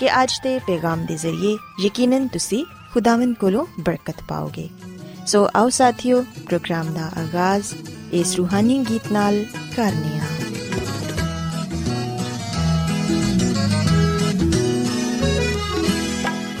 ਕਰਨੀਆ ਕਿ ਅੱਜ ਦੇ ਪੈਗਾਮ ਦੇ ਜ਼ਰੀਏ ਯਕੀਨਨ ਤੁਸੀਂ ਖੁਦਾਵੰਦ ਕੋਲੋਂ ਬਰਕਤ ਪਾਓਗੇ ਸੋ ਆਓ ਸਾਥਿਓ ਪ੍ਰੋਗਰਾਮ ਦਾ ਆਗਾਜ਼ ਇਸ ਰੂਹਾਨੀ ਗੀਤ ਨਾਲ ਕਰਨੇ ਆ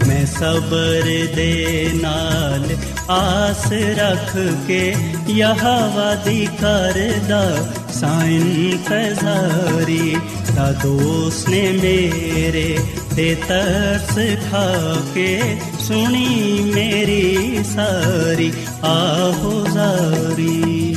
ਮੈਂ ਸਬਰ ਦੇ ਨਾਲ ਆਸ ਰੱਖ ਕੇ ਯਹਵਾ ਦੀ ਕਰਦਾ। ਸਾਇਨ ਫਜ਼ਾਰੀ ਦਾ ਦੋਸਤ ਨੇ ਮੇਰੇ ਤੇ ਤਰਸ ਖਾ ਕੇ ਸੁਣੀ ਮੇਰੀ ਸਾਰੀ। ਆਹੋ ਜ਼ਾਰੀ।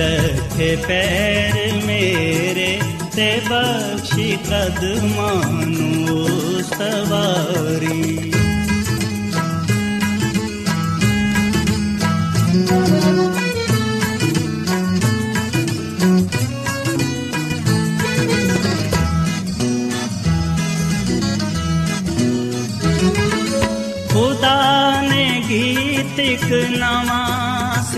रथ पैर मेरे ते बक्षि कद मनु सवाने गीतक नमा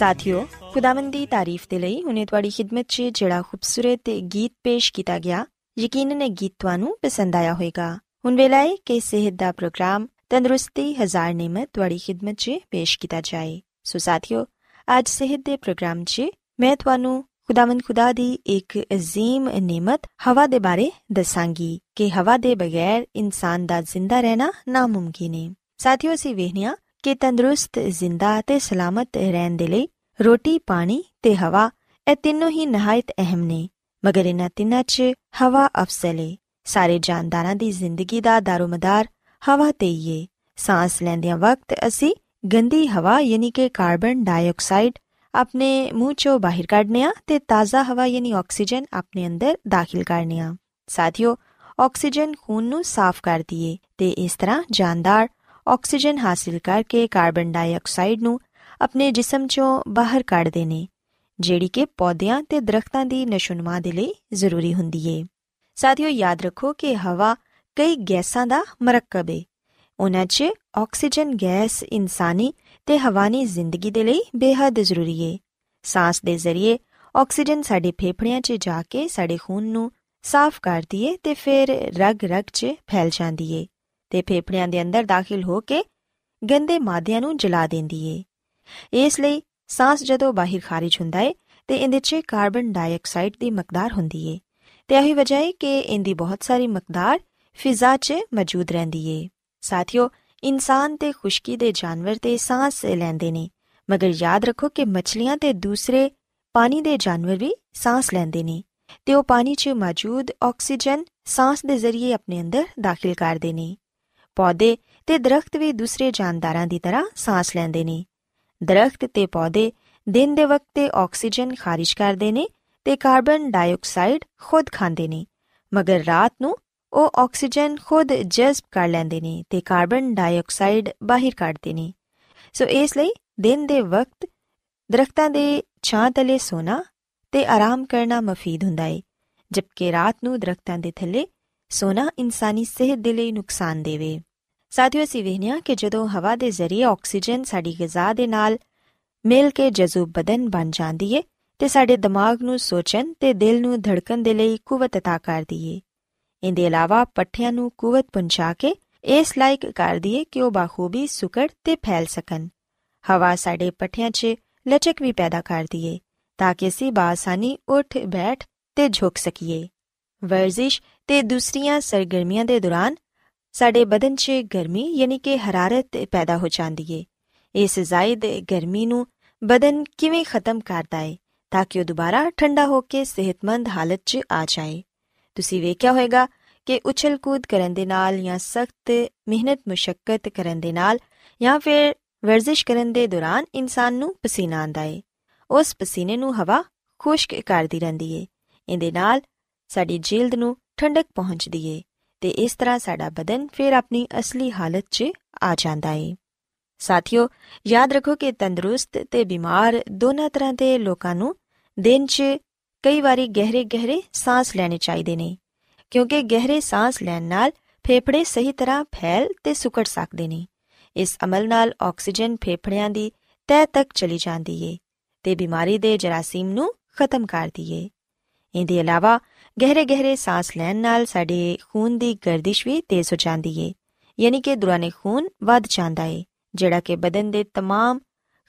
ਸਾਥਿਓ ਖੁਦਾਵੰਦ ਤਾਰੀਫ ਦੇ ਲਈ ਹੁਨੇ ਤੁਹਾਡੀ ਖidmat 'ਚ ਜਿਹੜਾ ਖੂਬਸੂਰਤ ਗੀਤ ਪੇਸ਼ ਕੀਤਾ ਗਿਆ ਯਕੀਨਨ ਇਹ ਗੀਤ ਤੁਹਾਨੂੰ ਪਸੰਦ ਆਇਆ ਹੋਵੇਗਾ ਹੁਣ ਵੇਲਾ ਹੈ ਕਿ ਸਿਹਤ ਦਾ ਪ੍ਰੋਗਰਾਮ ਤੰਦਰੁਸਤੀ ਹਜ਼ਾਰ ਨਿਮਤ ਤੁਹਾਡੀ ਖidmat 'ਚ ਪੇਸ਼ ਕੀਤਾ ਜਾਏ ਸੋ ਸਾਥਿਓ ਅੱਜ ਸਿਹਤ ਦੇ ਪ੍ਰੋਗਰਾਮ 'ਚ ਮੈਂ ਤੁਹਾਨੂੰ ਖੁਦਾਵੰਦ ਖੁਦਾ ਦੀ ਇੱਕ ਅਜ਼ੀਮ ਨਿਮਤ ਹਵਾ ਦੇ ਬਾਰੇ ਦੱਸਾਂਗੀ ਕਿ ਹਵਾ ਦੇ ਬਗੈਰ ਇਨਸਾਨ ਦਾ ਜ਼ਿੰਦਾ ਰਹਿਣਾ ਨਾਮੁਮਕਿਨ ਹੈ ਸਾਥੀਓ ਅਸੀਂ ਵੇਖਿਆ ਕਿ ਤੰਦਰੁਸਤ, ਜ਼ਿੰਦਾ ਤੇ ਸਲਾਮਤ ਰਹਿਣ ਦੇ ਲਈ ਰੋਟੀ, ਪਾਣੀ ਤੇ ਹਵਾ ਇਹ ਤਿੰਨੋਂ ਹੀ ਨਹਾਇਤ ਅਹਿਮ ਨੇ। ਮਗਰ ਇਹਨਾਂ ਤਿੰਨਾਂ 'ਚ ਹਵਾ ਅਫਜ਼ਲ ਹੈ ਸਾਰੇ ਜਾਨਦਾਰਾਂ ਦੀ ਜ਼ਿੰਦਗੀ ਦਾ ਦਾਰੋਮਦਾਰ ਹਵਾ ਤੇ ਹੀ ਹੈ ਸਾਹ ਲੈਂਦਿਆਂ ਵਕਤ ਅਸੀਂ ਗੰਦੀ ਹਵਾ ਯਾਨੀ ਕਿ ਕਾਰਬਨ ਡਾਈਆਕਸਾਈਡ ਆਪਣੇ ਮੂੰਹ ਚੋਂ ਬਾਹਰ ਕੱਢਨੇ ਆ ਤੇ ਤਾਜ਼ਾ ਹਵਾ ਯਾਨੀ ਆਕਸੀਜਨ ਆਪਣੇ ਅੰਦਰ ਦਾਖਲ ਕਰਨੇ ਆ। ਸਾਥੀਓ, ਆਕਸੀਜਨ ਖੂਨ ਨੂੰ ਸਾਫ਼ ਕਰਦੀ ਏ ਤੇ ਇਸ ਤਰ੍ਹਾਂ ਜਾਨਦਾਰ ਆਕਸੀਜਨ ਹਾਸਿਲ ਕਰਕੇ ਕਾਰਬਨ ਡਾਈਆਕਸਾਈਡ ਨੂੰ ਆਪਣੇ ਜਿਸਮ ਚੋਂ ਬਾਹਰ ਕੱਢਦੇ ਨੇ ਜਿਹੜੀ ਕਿ ਪੌਦਿਆਂ ਤੇ ਦਰਖਤਾਂ ਦੀ ਨਸ਼ੋਨਮਾ ਦੇ ਲਈ ਜ਼ਰੂਰੀ ਹੁੰਦੀ ਏ। ਸਾਥੀਓ, ਯਾਦ ਰੱਖੋ ਕਿ ਹਵਾ ਕਈ ਗੈਸਾਂ ਦਾ ਮਰਕਬ ਏ। ਉਹਨਾਂ 'ਚ ਆਕਸੀਜਨ, ਗੈਸ, ਇਨਸਾਨੀ ਤੇ ਹਵਾਨੀ ਜ਼ਿੰਦਗੀ ਦੇ ਲਈ ਬੇहद ਜ਼ਰੂਰੀ ਹੈ ਸਾਹ ਦੇ ਜ਼ਰੀਏ ਆਕਸੀਜਨ ਸਾਡੇ ਫੇਫੜਿਆਂ 'ਚ ਜਾ ਕੇ ਸਾਡੇ ਖੂਨ ਨੂੰ ਸਾਫ਼ ਕਰਦੀ ਏ ਤੇ ਫਿਰ ਰਗ-ਰਗ 'ਚ ਫੈਲ ਜਾਂਦੀ ਏ। ਤੇ ਫੇਫੜਿਆਂ ਦੇ ਅੰਦਰ ਦਾਖਲ ਹੋ ਕੇ ਗੰਦੇ ਮਾਦਿਆਂ ਨੂੰ ਜਲਾ ਦਿੰਦੀ ਏ। ਇਸ ਲਈ ਸਾਹ ਜਦੋਂ ਬਾਹਰ ਖਾਰਜ ਹੁੰਦਾ ਏ, ਤੇ ਇਹਦੇ 'ਚ ਕਾਰਬਨ ਡਾਈਆਕਸਾਈਡ ਦੀ ਮਕਦਾਰ ਹੁੰਦੀ ਏ। ਤੇ ਇਹੀ ਵਜ੍ਹਾ ਏ ਕਿ ਇਹਦੀ ਬਹੁਤ ਸਾਰੀ ਮਕਦਾਰ ਫਿਜ਼ਾ 'ਚ ਮੌਜੂਦ ਰਹਿੰਦੀ ਏ। ਸਾਥੀਓ, ਇਨਸਾਨ ਤੇ ਖੁਸ਼ਕੀ ਦੇ ਜਾਨਵਰ ਤੇ ਸਾਹ ਲੈਂਦੇ ਨੇ, ਮਗਰ ਯਾਦ ਰੱਖੋ ਕਿ ਮੱਛਲੀਆਂ ਤੇ ਦੂਸਰੇ ਪਾਣੀ ਦੇ ਜਾਨਵਰ ਵੀ ਸਾਹ ਲੈਂਦੇ ਨੇ, ਤੇ ਉਹ ਪਾਣੀ 'ਚ ਮੌਜੂਦ ਆਕਸੀਜਨ ਸਾਹ ਦੇ ਜ਼ਰੀਏ ਆਪਣੇ ਅੰਦਰ ਦਾਖਲ ਕਰਦੇ ਨੇ। ਪੌਦੇ ਤੇ ਦਰਖਤ ਵੀ ਦੂਸਰੇ ਜਾਨਦਾਰਾਂ ਦੀ ਤਰ੍ਹਾਂ ਸਾਹ ਲੈਂਦੇ ਨੇ। ਦਰਖਤ ਤੇ ਪੌਦੇ ਦਿਨ ਦੇ ਵਕਤ ਤੇ ਆਕਸੀਜਨ ਖਾਰਿਜ ਕਰਦੇ ਨੇ ਤੇ ਕਾਰਬਨ ਡਾਈਆਕਸਾਈਡ ਖੁਦ ਖਾਂਦੇ ਨੇ, ਮਗਰ ਰਾਤ ਨੂੰ ਉਹ ਆਕਸੀਜਨ ਖੁਦ ਜਜ਼ਬ ਕਰ ਲੈਂਦੇ ਨੇ ਤੇ ਕਾਰਬਨ ਡਾਈਆਕਸਾਈਡ ਬਾਹਰ ਕੱਢਦੇ ਨੇ। ਸੋ ਇਸ ਲਈ ਦਿਨ ਦੇ ਵਕਤ ਦਰਖਤਾਂ ਦੇ ਛਾਂ ਤਲੇ ਸੋਣਾ ਤੇ ਆਰਾਮ ਕਰਨਾ ਮਫੀਦ ਹੁੰਦਾ ਹੈ ਜਦਕਿ ਰਾਤ ਨੂੰ ਦਰਖਤਾਂ ਦੇ ਥੱਲੇ ਸੋਣਾ ਇਨਸਾਨੀ ਸਿਹਤ ਦੇ ਲਈ ਨੁਕਸਾਨ ਦੇਵੇ ਸਾਥੀਓ ਅਸੀਂ ਵੇਖਿਆ ਕਿ ਜਦੋਂ ਹਵਾ ਦੇ ਜ਼ਰੀਏ ਆਕਸੀਜਨ ਸਾਡੀ ਗਿਜ਼ਾ ਦੇ ਨਾਲ ਮਿਲ ਕੇ ਜਜ਼ੂਬ ਬਦਨ ਬਣ ਜਾਂਦੀ ਏ ਤੇ ਸਾਡੇ ਦਿਮਾਗ ਨੂੰ ਸੋਚਣ ਤੇ ਦਿਲ ਨੂੰ ਧੜਕਣ ਦੇ ਲਈ ਕੂਵਤ عطا ਕਰਦੀ ਏ ਇਹਦੇ ਇਲਾਵਾ ਪੱਠਿਆਂ ਨੂੰ ਕੂਵਤ ਪਹੁੰਚਾ ਕੇ ਇਸ ਲਾਇਕ ਕਰਦੀ ਏ ਕਿ ਉਹ ਬਾਖੂਬੀ ਸੁਕੜ ਤੇ ਫੈਲ ਸਕਣ ਹਵਾ ਸਾਡੇ ਪੱਠਿਆਂ 'ਚ ਲਚਕ ਵੀ ਪੈਦਾ ਕਰਦੀ ਏ ਤਾਂ ਕਿ ਅਸੀਂ ਬਾਸਾਨੀ ਉੱਠ ਬੈਠ ਤੇ ਝੁਕ ਸਕੀਏ ਵਰਜ਼ਿਸ਼ ਤੇ ਦੂਸਰੀਆਂ ਸਰਗਰਮੀਆਂ ਦੇ ਦੌਰਾਨ ਸਾਡੇ ਬਦਨ 'ਚ ਗਰਮੀ ਯਾਨੀ ਕਿ ਹਰਾਰਤ ਪੈਦਾ ਹੋ ਜਾਂਦੀ ਏ। ਇਸ ਜ਼ਾਇਦ ਗਰਮੀ ਨੂੰ ਬਦਨ ਕਿਵੇਂ ਖਤਮ ਕਰਦਾ ਏ ਤਾਂ ਕਿ ਉਹ ਦੁਬਾਰਾ ਠੰਡਾ ਹੋ ਕੇ ਸਿਹਤਮੰਦ ਹਾਲਤ 'ਚ ਆ ਜਾਏ। ਤੁਸੀਂ ਵੇਖਿਆ ਹੋਵੇਗਾ ਕਿ ਉਛਲ ਕੂਦ ਕਰਨ ਦੇ ਨਾਲ ਜਾਂ ਸਖਤ ਮਿਹਨਤ ਮੁਸ਼ਕਲ ਕਰਨ ਦੇ ਨਾਲ ਜਾਂ ਫਿਰ ਵਰਜ਼ਿਸ਼ ਕਰਨ ਦੇ ਦੌਰਾਨ ਇਨਸਾਨ ਨੂੰ ਪਸੀਨਾ ਆਂਦਾ ਏ। ਉਸ ਪਸੀਨੇ ਨੂੰ ਹਵਾ ਖੁਸ਼ਕ ਕਰਦੀ ਰਹਿੰਦੀ ਏ। ਇਹਦੇ ਨਾਲ ਸਾਡੀ ਜਿਲਦ ਨੂੰ ਠੰਡਕ ਪਹੁੰਚਦੀ ਏ ਤੇ ਇਸ ਤਰ੍ਹਾਂ ਸਾਡਾ ਬਦਨ ਫਿਰ ਆਪਣੀ ਅਸਲੀ ਹਾਲਤ 'ਚ ਆ ਜਾਂਦਾ ਏ। ਸਾਥੀਓ, ਯਾਦ ਰੱਖੋ ਕਿ ਤੰਦਰੁਸਤ ਤੇ ਬਿਮਾਰ ਦੋਨਾਂ ਤਰ੍ਹਾਂ ਦੇ ਲੋਕਾਂ ਨੂੰ ਦਿਨ 'ਚ ਕਈ ਵਾਰੀ ਗਹਿਰੇ ਗਹਿਰੇ ਸਾਹ ਲੈਣੇ ਚਾਹੀਦੇ ਨੇ, ਕਿਉਂਕਿ ਗਹਿਰੇ ਸਾਹ ਲੈਣ ਨਾਲ ਫੇਫੜੇ ਸਹੀ ਤਰ੍ਹਾਂ ਫੈਲ ਤੇ ਸੁਕੜ ਸਕਦੇ ਨੇ। ਇਸ ਅਮਲ ਨਾਲ ਆਕਸੀਜਨ ਫੇਫੜਿਆਂ ਦੀ ਤਹਿ ਤੱਕ ਚਲੀ ਜਾਂਦੀ ਏ ਤੇ ਬਿਮਾਰੀ ਦੇ ਜਰਾਸੀਮ ਨੂੰ ਖਤਮ ਕਰਦੀ ਏ ਇਹਦੇ ਇਲਾਵਾ ਗਹਿਰੇ ਗਹਿਰੇ ਸਾਹ ਲੈਣ ਨਾਲ ਸਾਡੇ ਖੂਨ ਦੀ ਗਰਦਿਸ਼ ਵੀ ਤੇਜ਼ ਹੋ ਜਾਂਦੀ ਏ ਯਾਨੀ ਕਿ ਦੌਰਾਨੇ ਖੂਨ ਵੱਧ ਜਾਂਦਾ ਏ ਜਿਹੜਾ ਕਿ ਬਦਨ ਦੇ तमाम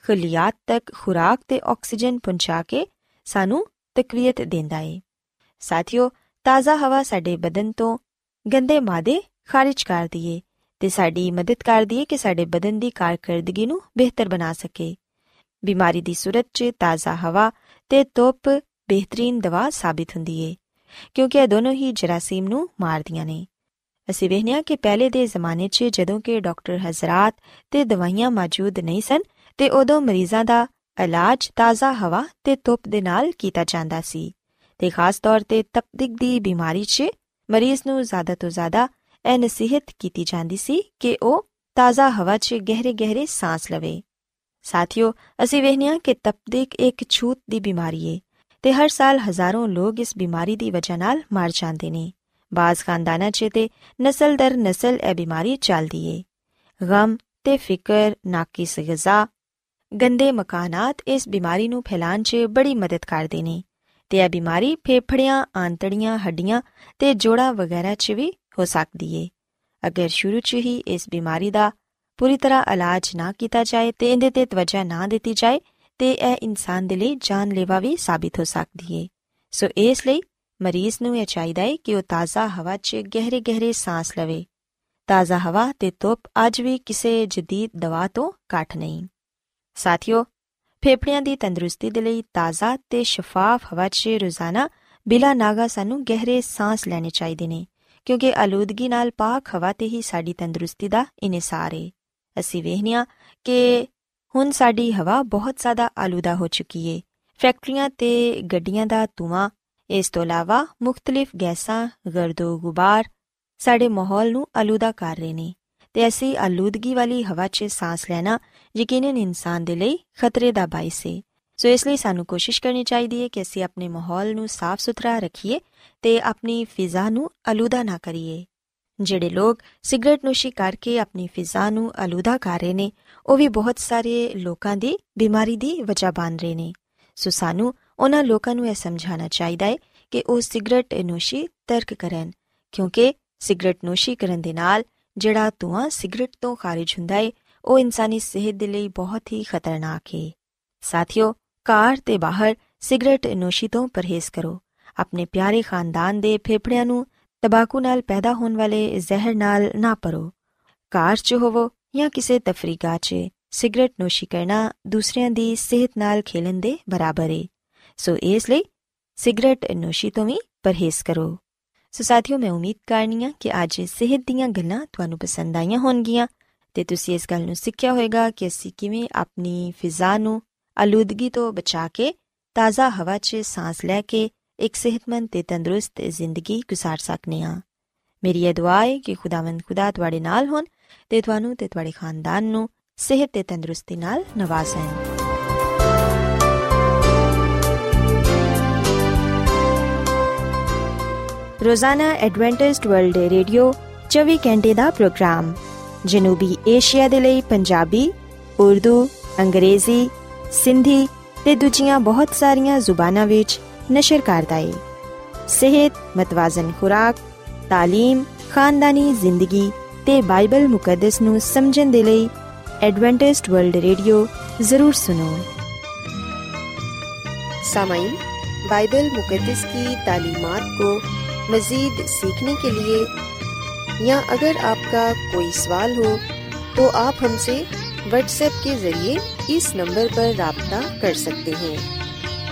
ਖਲੀਆਤ ਤੱਕ ਖੁਰਾਕ ਤੇ ਆਕਸੀਜਨ ਪਹੁੰਚਾ ਕੇ ਸਾਨੂੰ ਤਕਵੀਅਤ ਦਿੰਦਾ ਏ ਸਾਥੀਓ ਤਾਜ਼ਾ ਹਵਾ ਸਾਡੇ ਬਦਨ ਤੋਂ ਗੰਦੇ ਮਾਦੇ ਖਾਰਿਜ ਕਰਦੀ ਏ ਤੇ ਸਾਡੀ ਮਦਦ ਕਰਦੀ ਏ ਕਿ ਸਾਡੇ ਬਦਨ ਦੀ ਕਾਰਗਰਦਗੀ ਨੂੰ ਬਿਹਤਰ ਬਣਾ ਸਕੇ ਬਿਮਾਰੀ ਦੀ ਸੂਰਤ 'ਚ ਤਾਜ਼ਾ ਹਵਾ ਤੇ ਧੁੱਪ ਬਿਹਤਰੀਨ ਦਵਾ ਸਾਬਿਤ ਹੁੰਦੀ ਏ ਕਿਉਂਕਿ ਇਹ ਦੋਨੋਂ ਹੀ ਜਰਾਸੀਮ ਨੂੰ ਮਾਰਦੀਆਂ ਨੇ। ਅਸੀਂ ਵੇਖਿਆ ਕਿ ਪਹਿਲੇ ਦੇ ਜ਼ਮਾਨੇ 'ਚ ਜਦੋਂ ਕਿ ਡਾਕਟਰ ਹਜ਼ਰਤ ਤੇ ਦਵਾਈਆਂ ਮੌਜੂਦ ਨਹੀਂ ਸਨ ਤੇ ਉਦੋਂ ਮਰੀਜ਼ਾਂ ਦਾ ਇਲਾਜ ਤਾਜ਼ਾ ਹਵਾ ਤੇ ਧੁੱਪ ਦੇ ਨਾਲ ਕੀਤਾ ਜਾਂਦਾ ਸੀ ਤੇ ਖਾਸ ਤੌਰ ਤੇ ਤਪਦਿਕ ਦੀ ਬਿਮਾਰੀ 'ਚ ਮਰੀਜ਼ ਨੂੰ ਜ਼ਿਆਦਾ ਤੋਂ ਜ਼ਿਆਦਾ ਇਹ ਨਸੀਹਤ ਕੀਤੀ ਜਾਂਦੀ ਸੀ ਕਿ ਉਹ ਤਾਜ਼ਾ ਹਵਾ 'ਚ ਗਹਿਰੇ ਗਹਿਰੇ ਸਾਹ ਲਵੇ। ਸਾਥੀਓ, ਅਸੀਂ ਵੇਖਿਆ ਕਿ ਤਪਦਿਕ ਇੱਕ ਛੂਤ ਦੀ ਬਿਮਾਰੀ ਏ। ਤੇ ਹਰ ਸਾਲ ਹਜ਼ਾਰਾਂ ਲੋਕ ਇਸ ਬਿਮਾਰੀ ਦੀ ਵਜ੍ਹਾ ਨਾਲ ਮਰ ਜਾਂਦੇ ਨੇ। ਬਾਜ਼ ਖਾਨਦਾਨਾਂ 'ਚ ਤੇ ਨਸਲ ਦਰ ਨਸਲ ਇਹ ਬਿਮਾਰੀ ਚੱਲਦੀ ਏ। ਗਮ ਤੇ ਫਿਕਰ ਨਾਕਿਸ ਗਿਜ਼ਾ ਗੰਦੇ ਮਕਾਨਾਤ ਇਸ ਬਿਮਾਰੀ ਨੂੰ ਫੈਲਾਣ 'ਚ ਬੜੀ ਮਦਦ ਕਰਦੇ ਨੇ ਤੇ ਇਹ ਬਿਮਾਰੀ ਫੇਫੜਿਆਂ, ਆਂਤੜੀਆਂ, ਹੱਡੀਆਂ ਤੇ ਜੋੜਾਂ ਵਗੈਰਾ 'ਚ ਵੀ ਹੋ ਸਕਦੀ ਏ। ਅਗਰ ਸ਼ੁਰੂ 'ਚ ਹੀ ਇਸ ਬਿਮਾਰੀ ਦਾ ਪੂਰੀ ਤਰ੍ਹਾਂ ਇਲਾਜ ਨਾ ਕੀਤਾ ਜਾਏ ਤੇ ਇਹਦੇ ਤੇ ਤਵੱਜਾ ਨਾ ਦਿੱਤੀ ਜਾਏ ਤੇ ਇਹ ਇਨਸਾਨ ਦੇ ਲਈ ਜਾਨਲੇਵਾ ਵੀ ਸਾਬਿਤ ਹੋ ਸਕਦੀ ਏ। ਸੋ ਇਸ ਲਈ ਮਰੀਜ਼ ਨੂੰ ਇਹ ਚਾਹੀਦਾ ਹੈ ਕਿ ਉਹ ਤਾਜ਼ਾ ਹਵਾ 'ਚ ਗਹਿਰੇ ਗਹਿਰੇ ਸਾਹ ਲਵੇ। ਤਾਜ਼ਾ ਹਵਾ ਤੇ ਧੁੱਪ ਅੱਜ ਵੀ ਕਿਸੇ ਜਦੀਦ ਦਵਾ ਤੋਂ ਘੱਟ ਨਹੀਂ। ਸਾਥੀਓ, ਫੇਫੜਿਆਂ ਦੀ ਤੰਦਰੁਸਤੀ ਦੇ ਲਈ ਤਾਜ਼ਾ ਤੇ ਸ਼ਫਾਫ ਹਵਾ 'ਚ ਰੋਜ਼ਾਨਾ ਬਿਲਾ ਨਾਗਾ ਸਾਨੂੰ ਗਹਿਰੇ ਸਾਹ ਲੈਣੇ ਚਾਹੀਦੇ ਨੇ, ਕਿਉਂਕਿ ਆਲੂਦਗੀ ਨਾਲ ਪਾਕ ਹਵਾ ਤੇ ਹੀ ਸਾਡੀ ਤੰਦਰੁਸਤੀ ਦਾ ਇਨਸਾਰ ਹੈ ਅਸੀਂ ਵੇਖਨੀਆ ਕਿ ਹੁਣ ਸਾਡੀ ਹਵਾ ਬਹੁਤ ਜ਼ਿਆਦਾ ਆਲੂਦਾ ਹੋ ਚੁੱਕੀ ਏ। ਫੈਕਟਰੀਆਂ ਤੇ ਗੱਡੀਆਂ ਦਾ ਧੂਆਂ, ਇਸ ਤੋਂ ਇਲਾਵਾ ਮੁxtਲਿਫ ਗੈਸਾਂ, ਗਰਦੋ ਗੁਬਾਰ ਸਾਡੇ ਮਾਹੌਲ ਨੂੰ ਆਲੂਦਾ ਕਰ ਰਹੇ ਨੇ। ਤੇ ਅਸੀਂ ਆਲੂਦਗੀ ਵਾਲੀ ਹਵਾ 'ਚ ਸਾਹ ਲੈਣਾ ਯਕੀਨਨ ਇਨਸਾਨ ਦੇ ਲਈ ਖਤਰੇ ਦਾ ਬਾਇਸ ਹੈ ਸੋ ਇਸ ਲਈ ਸਾਨੂੰ ਕੋਸ਼ਿਸ਼ ਕਰਨੀ ਚਾਹੀਦੀ ਹੈ ਕਿ ਅਸੀਂ ਆਪਣੇ ਮਾਹੌਲ ਨੂੰ ਸਾਫ਼ ਸੁਥਰਾ ਰੱਖੀਏ ਤੇ ਆਪਣੀ ਫਿਜ਼ਾ ਨੂੰ ਆਲੂਦਾ ਨਾ ਕਰੀਏ। ਜਿਹੜੇ ਲੋਕ ਸਿਗਰਟ ਨੋਸ਼ੀ ਕਰਕੇ ਆਪਣੀ ਫਿਜ਼ਾ ਨੂੰ ਅਲੂਦਾ ਕਰ ਰਹੇ ਨੇ, ਉਹ ਵੀ ਬਹੁਤ ਸਾਰੇ ਲੋਕਾਂ ਦੀ ਬਿਮਾਰੀ ਦੀ ਵਜ੍ਹਾ ਬਣ ਰਹੇ ਨੇ। ਸੋ ਸਾਨੂੰ ਉਹਨਾਂ ਲੋਕਾਂ ਨੂੰ ਇਹ ਸਮਝਾਉਣਾ ਚਾਹੀਦਾ ਹੈ ਕਿ ਉਹ ਸਿਗਰਟ ਨੋਸ਼ੀ ਤਰਕ ਕਰਨ, ਕਿਉਂਕਿ ਸਿਗਰਟ ਨੋਸ਼ੀ ਕਰਨ ਦੇ ਨਾਲ ਜਿਹੜਾ ਧੂਆਂ ਸਿਗਰਟ ਤੋਂ ਖਾਰਜ ਹੁੰਦਾ ਹੈ, ਉਹ ਇਨਸਾਨੀ ਸਿਹਤ ਦੇ ਲਈ ਬਹੁਤ ਹੀ ਖਤਰਨਾਕ ਹੈ। ਸਾਥੀਓ ਕਾਰ ਤੇ ਬਾਹਰ ਸਿਗਰਟ ਨੋਸ਼ੀ ਤੋਂ ਪਰਹੇਜ਼ ਕਰੋ। ਆਪਣੇ ਪਿਆਰੇ ਖਾਨਦਾਨ ਦੇ ਫੇਫੜਿਆਂ ਨੂੰ ਤਬਾਕੂ ਨਾਲ ਪੈਦਾ ਹੋਣ ਵਾਲੇ ਜ਼ਹਿਰ ਨਾਲ ਨਾ ਪਰੋ। ਕਾਰ 'ਚ ਹੋਵੋ ਜਾਂ ਕਿਸੇ ਤਫਰੀਕਾ 'ਚ, ਸਿਗਰਟ ਨੋਸ਼ੀ ਕਰਨਾ ਦੂਸਰਿਆਂ ਦੀ ਸਿਹਤ ਨਾਲ ਖੇਲਣ ਦੇ ਬਰਾਬਰ ਹੈ ਸੋ ਇਸ ਲਈ ਸਿਗਰਟ ਨੋਸ਼ੀ ਤੋਂ ਵੀ ਪਰਹੇਜ਼ ਕਰੋ। ਸੋ ਸਾਥੀਓ, ਮੈਂ ਉਮੀਦ ਕਰਨੀਆ ਕਿ ਅੱਜ ਸਿਹਤ ਦੀਆਂ ਗੱਲਾਂ ਤੁਹਾਨੂੰ ਪਸੰਦ ਆਈਆਂ ਹੋਣਗੀਆਂ ਤੇ ਤੁਸੀਂ ਇਸ ਗੱਲ ਨੂੰ ਸਿੱਖਿਆ ਹੋਵੇਗਾ ਕਿ ਅਸੀਂ ਕਿਵੇਂ ਆਪਣੀ ਫਿਜ਼ਾ ਨੂੰ ਆਲੂਦਗੀ ਤੋਂ ਬਚਾ ਕੇ ਤਾਜ਼ਾ ਹਵਾ 'ਚ ਸਾਹ ਲੈ ਕੇ ਇੱਕ ਸਿਹਤਮੰਦ ਤੇ ਤੰਦਰੁਸਤ ਜ਼ਿੰਦਗੀ گزار ਸਕਨੇ ਆ ਮੇਰੀ ਇਹ ਦੁਆ ਹੈ ਕਿ ਖੁਦਾਵੰਦ ਖੁਦਾ ਤੁਹਾਡੇ ਨਾਲ ਹੋਣ ਤੇ ਤੁਹਾਨੂੰ ਤੇ ਤੁਹਾਡੇ ਖਾਨਦਾਨ ਨੂੰ ਸਿਹਤ ਤੇ ਤੰਦਰੁਸਤੀ ਨਾਲ ਨਵਾਜ਼ੇ ਰੋਜ਼ਾਨਾ ਐਡਵੈਂਟਿਸਟ ਵਰਲਡ ਰੇਡੀਓ 24 ਘੰਟੇ ਦਾ ਪ੍ਰੋਗਰਾਮ ਜਨੂਬੀ ਏਸ਼ੀਆ ਦੇ ਲਈ ਪੰਜਾਬੀ ਉਰਦੂ ਅੰਗਰੇਜ਼ੀ ਸਿੰਧੀ ਤੇ ਦੂਜੀਆਂ ਬਹੁਤ ਸਾਰੀਆਂ ਜ਼ੁਬਾਨਾਂ ਵਿੱਚ نشر کاردائی۔ صحت، متوازن خوراک، تعلیم، خاندانی زندگی تے بائبل مقدس نو سمجھن دے لئی ایڈوانٹسٹ ورلڈ ریڈیو ضرور سنو۔ سامعین، بائبل مقدس کی تعلیمات کو مزید سیکھنے کے لیے یا اگر آپ کا کوئی سوال ہو تو آپ ہم سے واٹس ایپ کے ذریعے اس نمبر پر رابطہ کر سکتے ہیں۔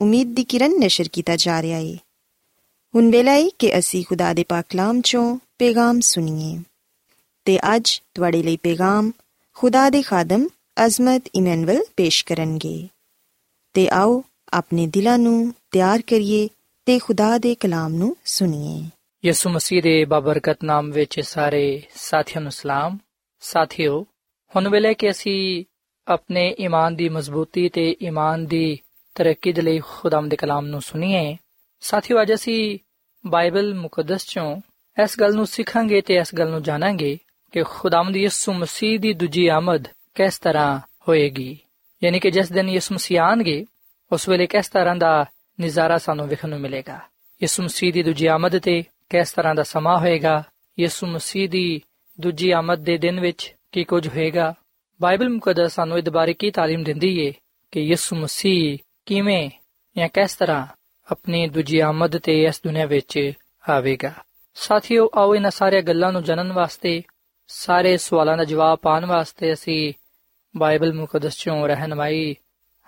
ਉਮੀਦ ਦੀ ਕਿਰਨ ਨਸ਼ਰ ਕੀਤਾ ਜਾ ਰਿਹਾ ਹੈ ਹੁਣ ਵੇਲਾ ਹੈ ਕਿ ਅਸੀਂ ਖੁਦਾ ਦੇ ਪਾਕ ਕਲਾਮ ਚੋਂ ਪੈਗਾਮ ਸੁਣੀਏ। ਤੇ ਅੱਜ ਤੁਹਾਡੇ ਲਈ ਪੈਗਾਮ ਖੁਦਾ ਦੇ ਖਾਦਮ ਅਜ਼ਮਤ ਇਮਨੁਅਲ ਪੇਸ਼ ਕਰਨਗੇ। ਤੇ ਆਓ ਆਪਣੇ ਦਿਲਾਂ ਨੂੰ ਤਿਆਰ ਕਰੀਏ ਤੇ ਖੁਦਾ ਦੇ ਕਲਾਮ ਨੂੰ ਸੁਣੀਏ। ਯਿਸੂ ਮਸੀਹ ਦੇ ਬਾਬਰਕਤ ਨਾਮ ਵਿੱਚ ਸਾਰੇ ਸਾਥੀਆਂ ਨੂੰ ਸਲਾਮ। ਸਾਥਿਓ, ਹੁਣ ਵੇਲੇ ਕਿ ਅਸੀਂ ਆਪਣੇ ਈਮਾਨ ਦੀ ਮਜ਼ਬੂਤੀ ਤੇ ਈਮਾਨ ਦੀ ਤਰੱਕੀ ਦੇ ਲਈ ਖੁਦਾਮ ਦੇ ਕਲਾਮ ਨੂੰ ਸੁਣੀਏ। ਸਾਥਿਓ, ਅੱਜ ਅਸੀਂ ਬਾਈਬਲ ਮੁਕੱਦਸ ਚੋਂ ਇਸ ਗੱਲ ਨੂੰ ਸਿੱਖਾਂਗੇ ਤੇ ਇਸ ਗੱਲ ਨੂੰ ਜਾਣਾਂਗੇ ਕਿ ਖੁਦਾਮ ਦੀ ਯਿਸੂ ਮਸੀਹ ਦੀ ਦੂਜੀ ਆਮਦ ਕਿਸ ਤਰ੍ਹਾਂ ਹੋਏਗੀ। ਯਾਨੀ ਕਿ ਜਿਸ ਦਿਨ ਯਿਸੂ ਮਸੀਹ ਆਣਗੇ, ਉਸ ਵੇਲੇ ਕਿਸ ਤਰ੍ਹਾਂ ਦਾ ਨਜ਼ਾਰਾ ਸਾਨੂੰ ਵੇਖਣ ਨੂੰ ਮਿਲੇਗਾ। ਯਿਸੂ ਮਸੀਹ ਦੀ ਦੂਜੀ ਆਮਦ ਤੇ ਕਿਸ ਤਰ੍ਹਾਂ ਦਾ ਸਮਾਂ ਹੋਏਗਾ? ਯਿਸੂ ਮਸੀਹ ਦੀ ਦੂਜੀ ਆਮਦ ਦੇ ਦਿਨ ਵਿੱਚ ਕੀ ਕੁਝ ਹੋਏਗਾ? ਬਾਈਬਲ ਮੁਕੱਦਸ ਸਾਨੂੰ ਇਸ ਬਾਰੇ ਕੀ ਤਾਲੀਮ ਦਿੰਦੀ ਏ ਕਿ ਯਿਸੂ ਮਸੀਹ ਕਿਵੇਂ ਜਾਂ ਕਿਸ ਤਰ੍ਹਾਂ ਆਪਣੀ ਦੂਜੀ ਆਮਦ ਤੇ ਇਸ ਦੁਨੀਆਂ ਵਿੱਚ ਆਵੇਗਾ? ਸਾਥੀਓ, ਆਓ ਇਹਨਾਂ ਸਾਰੀਆਂ ਗੱਲਾਂ ਨੂੰ ਜਾਣਨ ਵਾਸਤੇ, ਸਾਰੇ ਸਵਾਲਾਂ ਦਾ ਜਵਾਬ ਪਾਉਣ ਵਾਸਤੇ ਅਸੀਂ ਬਾਈਬਲ ਮੁਕੱਦਸ ਚੋਂ ਰਹਿਨਮਾਈ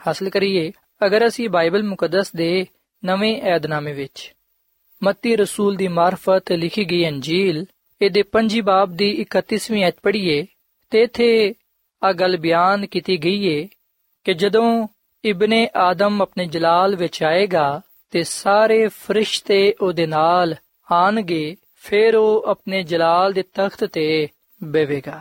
ਹਾਸਲ ਕਰੀਏ। ਅਗਰ ਅਸੀਂ ਬਾਈਬਲ ਮੁਕੱਦਸ ਦੇ ਨਵੇਂ ਏਧਨਾਮੇ ਵਿੱਚ ਮੱਤੀ ਰਸੂਲ ਦੀ ਮਾਰਫਤ ਲਿਖੀ ਗਈ ਅੰਜੀਲ, ਇਹਦੇ ਪੰਜੀ ਬਾਬ ਦੀ 31ਵੀਂ ਐਤ ਪੜ੍ਹੀਏ ਤੇ ਇਥੇ ਆ ਗੱਲ ਬਿਆਨ ਕੀਤੀ ਗਈ ਏ ਕਿ ਜਦੋਂ ਇਬਨੇ ਆਦਮ ਆਪਣੇ ਜਲਾਲ ਵਿੱਚ ਆਏਗਾ ਤੇ ਸਾਰੇ ਫਰਿਸ਼ਤੇ ਉਹਦੇ ਨਾਲ ਆਣਗੇ, ਫਿਰ ਉਹ ਆਪਣੇ ਜਲਾਲ ਦੇ ਤਖਤ ਤੇ ਬੈਵੇਗਾ